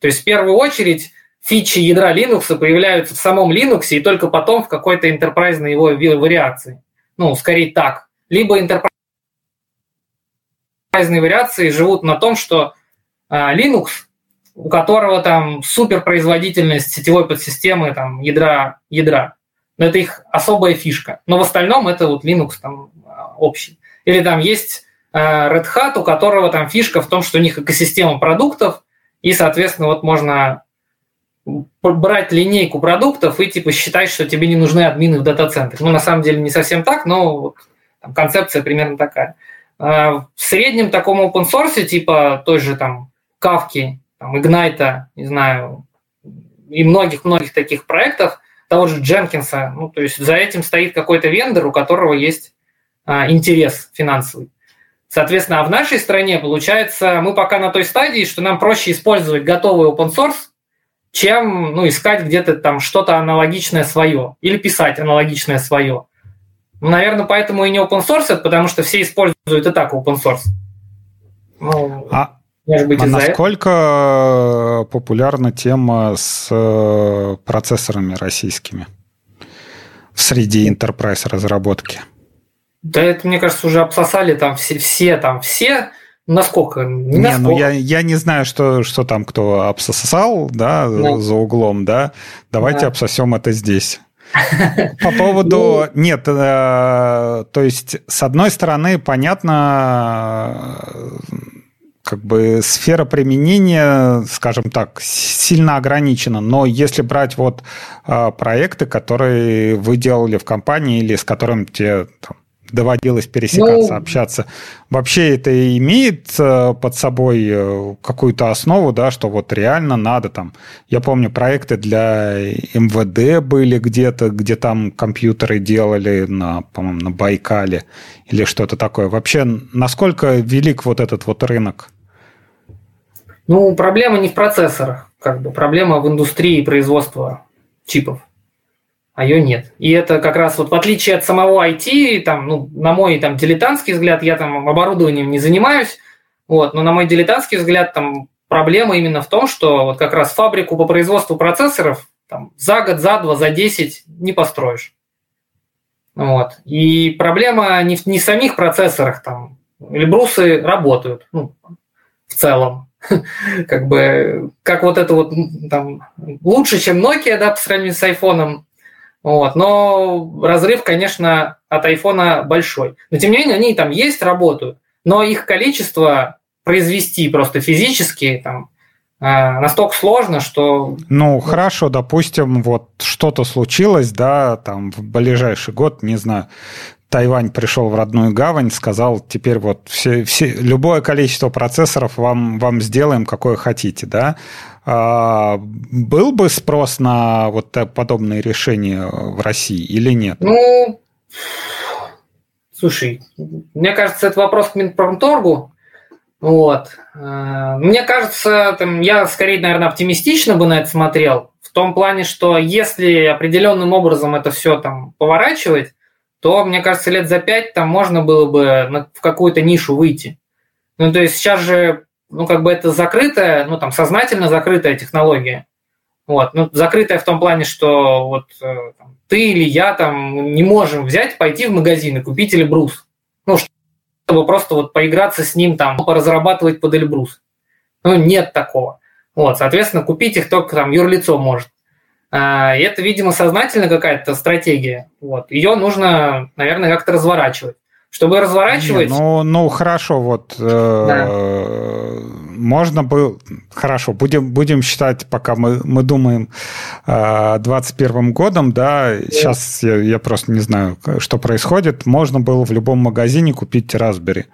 То есть в первую очередь фичи ядра Linux появляются в самом Linux и только потом в какой-то интерпрайзной его вариации. Ну, скорее так. Либо интерпрайзные вариации живут на том, что а, Linux, у которого там суперпроизводительность сетевой подсистемы там, ядра, ядра, но это их особая фишка. Но в остальном это вот Linux там а, общий. Или там есть а, Red Hat, у которого там фишка в том, что у них экосистема продуктов, и, соответственно, вот можно брать линейку продуктов и типа считать, что тебе не нужны админы в дата-центре. Ну, на самом деле не совсем так, но вот, там, концепция примерно такая. В среднем таком open source, типа той же там Кавки, там, Ignite, не знаю, и многих-многих таких проектов, того же Дженкинса, ну, то есть за этим стоит какой-то вендор, у которого есть а, интерес финансовый. Соответственно, а в нашей стране, получается, мы пока на той стадии, что нам проще использовать готовый open source, чем ну, искать где-то там что-то аналогичное свое или писать аналогичное свое. Ну, наверное, поэтому и не open source, потому что все используют и так open source. Ну, а, может быть, а насколько популярна тема с э, процессорами российскими в среде enterprise разработки? Да это, мне кажется, уже обсосали там все, все там все. Насколько? Не, не ну я, я не знаю, что, что там кто обсосал, да, да, за углом, да. Давайте да. обсосем это здесь. По поводу... Ну... Нет, э, то есть, с одной стороны, понятно, как бы сфера применения, скажем так, сильно ограничена. Но если брать вот э, проекты, которые вы делали в компании или с которыми тебе там, доводилось пересекаться, ну, общаться. Вообще это имеет э, под собой э, какую-то основу, да, что вот реально надо там. Я помню, проекты для МВД были где-то, где там компьютеры делали на, по-моему, на Байкале или что-то такое. Вообще, насколько велик вот этот вот рынок? Ну, проблема не в процессорах, как бы проблема в индустрии производства чипов. А ее нет. И это как раз вот в отличие от самого IT, там, ну, на мой там дилетантский взгляд, я там оборудованием не занимаюсь, вот, но на мой дилетантский взгляд, там проблема именно в том, что вот как раз фабрику по производству процессоров там, за год, за два, за десять не построишь. Вот. И проблема не в, не в самих процессорах, там, Эльбрусы работают, ну, в целом. как бы, как вот это вот там, лучше, чем Nokia, да, по сравнению с айфоном, вот. Но разрыв, конечно, от айфона большой. Но тем не менее, они там есть, работают. Но их количество произвести просто физически там, а, настолько сложно, что... Ну, хорошо, допустим, вот что-то случилось, да, там в ближайший год, не знаю, Тайвань пришел в родную гавань, сказал, теперь вот все, все, любое количество процессоров вам, вам сделаем, какое хотите, да. А, был бы спрос на вот подобные решения в России или нет? Ну, слушай, мне кажется, это вопрос к Минпромторгу. Вот. А, мне кажется, там, я скорее, наверное, оптимистично бы на это смотрел, в том плане, что если определенным образом это все там поворачивать, то, мне кажется, лет за пять там можно было бы в какую-то нишу выйти. Ну, то есть сейчас же, ну, как бы это закрытая, ну, там, сознательно закрытая технология. Вот, ну, закрытая в том плане, что вот э, там, ты или я там не можем взять, пойти в магазин и купить Эльбрус. Ну, чтобы просто вот поиграться с ним, там, поразрабатывать под Эльбрус. Ну, нет такого. Вот, соответственно, купить их только там юрлицо может. А, это, видимо, сознательная какая-то стратегия. Вот. Ее нужно, наверное, как-то разворачивать. Чтобы разворачивать... Не, ну, ну, хорошо, вот э, да. Можно бы... Хорошо, будем, будем считать, пока мы, мы думаем э, 21 годом, да, да. сейчас я, я просто не знаю, что происходит, можно было в любом магазине купить Raspberry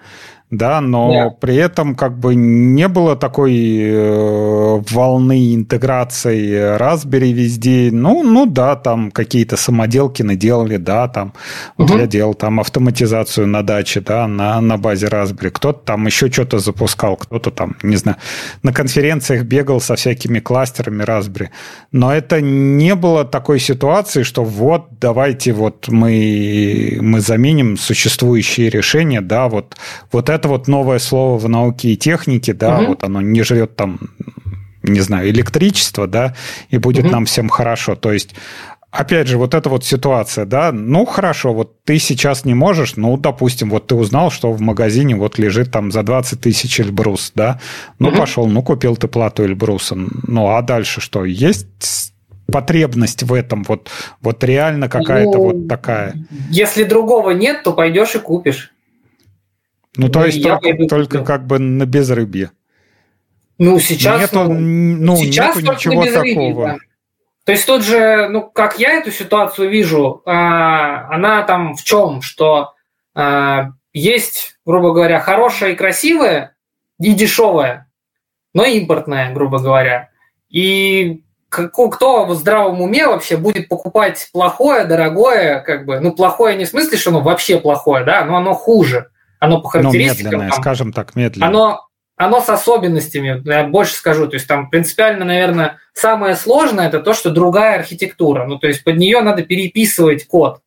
да, но yeah. при этом как бы не было такой э, волны интеграции Raspberry везде. Ну, ну да, там какие-то самоделки наделали, да, там uh-huh. я делал там автоматизацию на даче, да, на, на базе Raspberry. Кто-то там еще что-то запускал, кто-то там, не знаю, на конференциях бегал со всякими кластерами Raspberry. Но это не было такой ситуации, что вот давайте вот мы, мы заменим существующие решения, да, вот, вот это это вот новое слово в науке и технике, да, угу. вот оно не жрет там, не знаю, электричество, да, и будет угу. нам всем хорошо. То есть опять же, вот эта вот ситуация, да, ну, хорошо, вот ты сейчас не можешь, ну, допустим, вот ты узнал, что в магазине вот лежит там за 20 тысяч Эльбрус, да, ну, угу. пошел, ну, купил ты плату Эльбруса, ну, а дальше что, есть потребность в этом, вот, вот реально какая-то ну, вот такая? Если другого нет, то пойдешь и купишь. Ну, то ну, есть только, только как бы на безрыбье. Ну, сейчас, нету, ну, ну, сейчас нету ничего такого. Да. То есть тут же, ну, как я эту ситуацию вижу, а, она там в чем? Что а, есть, грубо говоря, хорошая и красивая, и дешевая, но импортная, грубо говоря. И кто в здравом уме вообще будет покупать плохое, дорогое, как бы, ну, плохое не в смысле, что оно вообще плохое, да, но оно хуже оно по характеристикам... Ну, медленное, там, скажем так, медленное. Оно, оно с особенностями, я больше скажу, то есть там принципиально, наверное, самое сложное это то, что другая архитектура, ну то есть под нее надо переписывать код.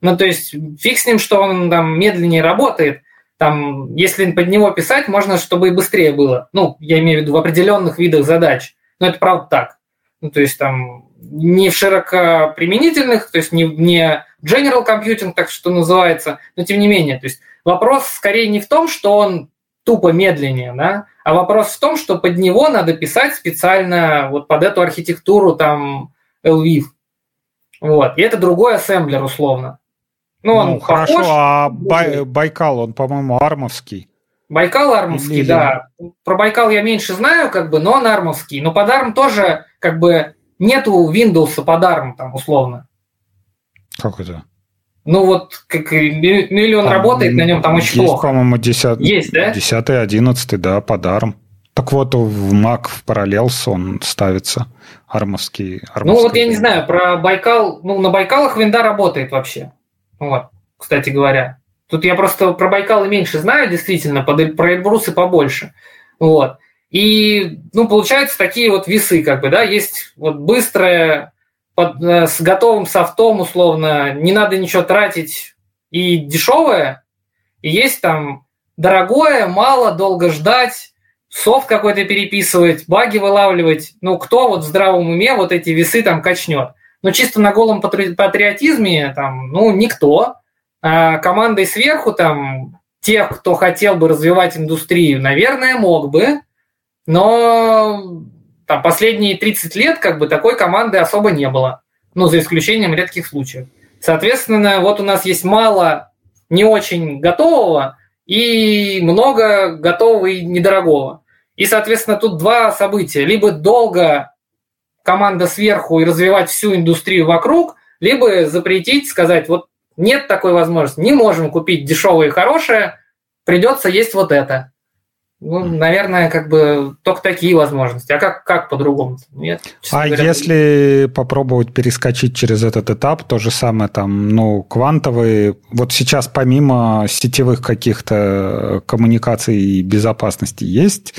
Ну то есть фиг с ним, что он там медленнее работает, там, если под него писать, можно, чтобы и быстрее было. Ну, я имею в виду в определенных видах задач. Но это правда так. Ну, то есть там не в широкоприменительных, то есть не, не general computing, так что называется, но тем не менее, то есть Вопрос скорее не в том, что он тупо медленнее, да, а вопрос в том, что под него надо писать специально вот под эту архитектуру там LVIF. Вот. И это другой ассемблер условно. Ну, он ну хорошо, а Бай, Байкал, он, по-моему, армовский. Байкал армовский, Или... да. Про Байкал я меньше знаю, как бы, но он армовский. Но под арм тоже, как бы, нету Windows под арм, там, условно. Как это? Ну вот как миллион там, работает на нем, там очень есть, плохо. по-моему, 10, есть, да? 10 11 да, под ARM. Так вот, в Mac в Parallels он ставится, армовский. армовский ну вот я не знаю, про Байкал, ну на Байкалах винда работает вообще. Вот, кстати говоря. Тут я просто про Байкалы меньше знаю, действительно, про Эльбрусы побольше. Вот. И, ну, получаются такие вот весы, как бы, да, есть вот быстрое под, э, с готовым софтом, условно, не надо ничего тратить и дешевое, и есть там дорогое, мало, долго ждать, софт какой-то переписывать, баги вылавливать. Ну, кто вот в здравом уме вот эти весы там качнет? Ну, чисто на голом патриотизме там, ну, никто. А командой сверху там тех, кто хотел бы развивать индустрию, наверное, мог бы, но там последние 30 лет как бы такой команды особо не было, ну, за исключением редких случаев. Соответственно, вот у нас есть мало не очень готового и много готового и недорогого. И, соответственно, тут два события. Либо долго команда сверху и развивать всю индустрию вокруг, либо запретить, сказать, вот нет такой возможности, не можем купить дешевое и хорошее, придется есть вот это. Ну, наверное, как бы только такие возможности. А как, как по-другому? Нет, а говоря, если попробовать перескочить через этот этап, то же самое там, ну, квантовые, вот сейчас помимо сетевых каких-то коммуникаций и безопасности есть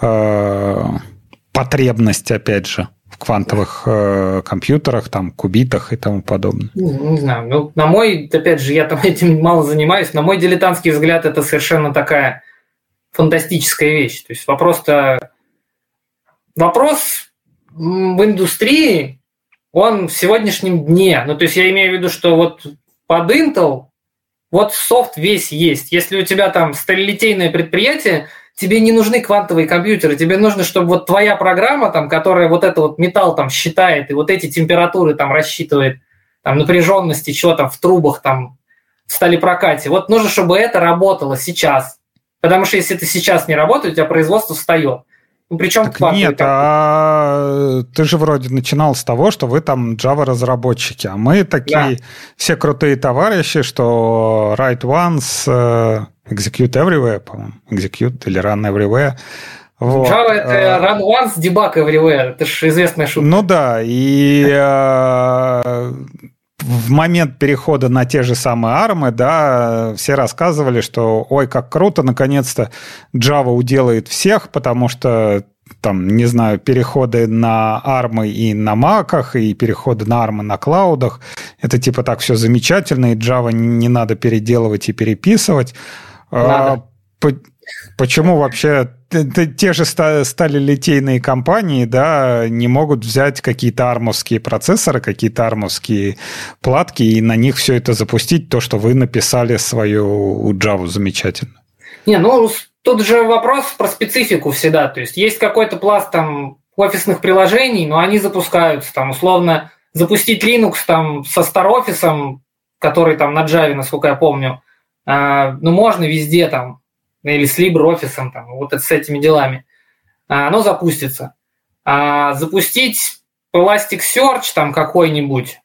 э, потребность, опять же, в квантовых э, компьютерах, там, кубитах и тому подобное? Не, не знаю. Ну, на мой, опять же, я там этим мало занимаюсь, на мой дилетантский взгляд, это совершенно такая фантастическая вещь. То есть вопрос-то... Вопрос в индустрии, он в сегодняшнем дне. Ну, то есть я имею в виду, что вот под Intel вот софт весь есть. Если у тебя там сталилитейное предприятие, тебе не нужны квантовые компьютеры, тебе нужно, чтобы вот твоя программа, там, которая вот это вот металл там считает и вот эти температуры там рассчитывает, там напряженности, чего там в трубах там в сталепрокате, вот нужно, чтобы это работало сейчас. Потому что если это сейчас не работает, у тебя производство встает. Ну, причем так нет, а ты же вроде начинал с того, что вы там Java-разработчики, а мы такие да. все крутые товарищи, что write once, э, execute everywhere, по-моему, execute или run everywhere. Вот. Java это э, run once, debug everywhere. Это же известная шутка. Ну да, и э, в момент перехода на те же самые армы, да, все рассказывали, что ой, как круто, наконец-то Java уделает всех, потому что там, не знаю, переходы на армы и на маках, и переходы на армы на клаудах. Это типа так все замечательно, и Java не надо переделывать и переписывать. А, надо. Почему вообще те же стали литейные компании, да, не могут взять какие-то армовские процессоры, какие-то армовские платки и на них все это запустить, то, что вы написали свою Java замечательно? Не, ну, тут же вопрос про специфику всегда. То есть есть какой-то пласт там офисных приложений, но они запускаются там условно запустить Linux там со StarOffice, который там на Java, насколько я помню, а, ну, можно везде там или с LibreOffice, там, вот с этими делами, а, оно запустится. А запустить Elasticsearch там какой-нибудь,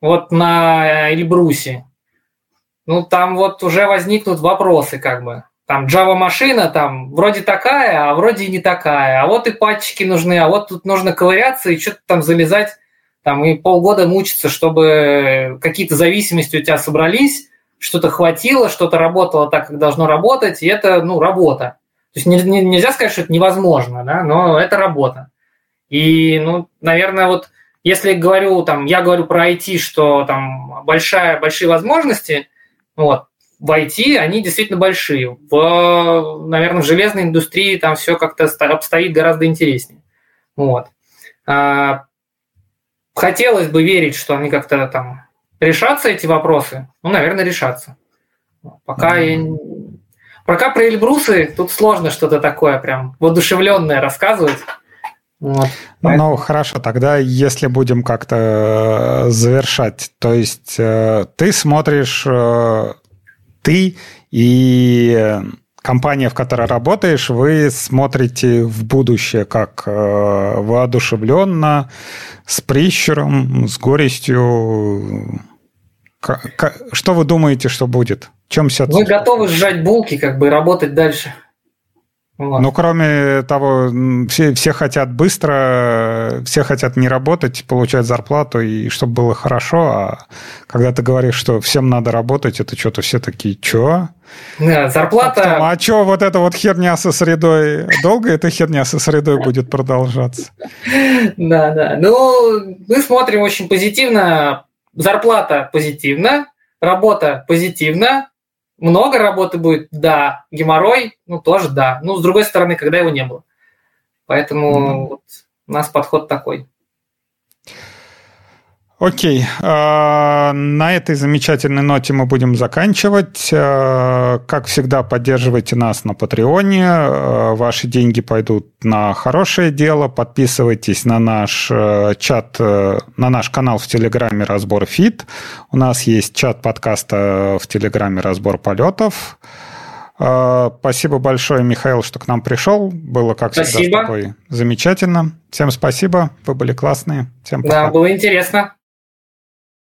вот на Эльбрусе, ну, там вот уже возникнут вопросы, как бы. Там Java-машина там вроде такая, а вроде и не такая. А вот и патчики нужны, а вот тут нужно ковыряться и что-то там залезать, там и полгода мучиться, чтобы какие-то зависимости у тебя собрались, что-то хватило, что-то работало так, как должно работать, и это, ну, работа. То есть не, не, нельзя сказать, что это невозможно, да, но это работа. И, ну, наверное, вот если говорю, там, я говорю про IT, что там большая, большие возможности, вот, в IT они действительно большие. В, наверное, в железной индустрии там все как-то обстоит гораздо интереснее. Вот. А, хотелось бы верить, что они как-то там решаться эти вопросы? Ну, наверное, решаться. Пока mm-hmm. я... Пока про Эльбрусы тут сложно что-то такое прям воодушевленное рассказывать. Вот. Ну, хорошо, тогда если будем как-то э, завершать, то есть э, ты смотришь, э, ты и компания, в которой работаешь, вы смотрите в будущее как воодушевленно, с прищуром, с горестью. Что вы думаете, что будет? В чем вся Вы готовы сжать булки, как бы работать дальше. Ну, кроме того, все, все хотят быстро, все хотят не работать, получать зарплату, и чтобы было хорошо, а когда ты говоришь, что всем надо работать, это что-то все такие, что? Да, зарплата... А, а что вот эта вот херня со средой, долго эта херня со средой будет продолжаться? Да, да. Ну, мы смотрим очень позитивно. Зарплата позитивна, работа позитивна, много работы будет, да. Геморрой, ну, тоже да. Ну, с другой стороны, когда его не было. Поэтому mm-hmm. вот у нас подход такой. Окей. А, на этой замечательной ноте мы будем заканчивать. А, как всегда, поддерживайте нас на Патреоне. А, ваши деньги пойдут на хорошее дело. Подписывайтесь на наш чат, на наш канал в Телеграме «Разбор Фит». У нас есть чат подкаста в Телеграме «Разбор полетов». Спасибо большое, Михаил, что к нам пришел. Было, как спасибо. всегда, с тобой замечательно. Всем спасибо. Вы были классные. Всем пока. Да, было интересно.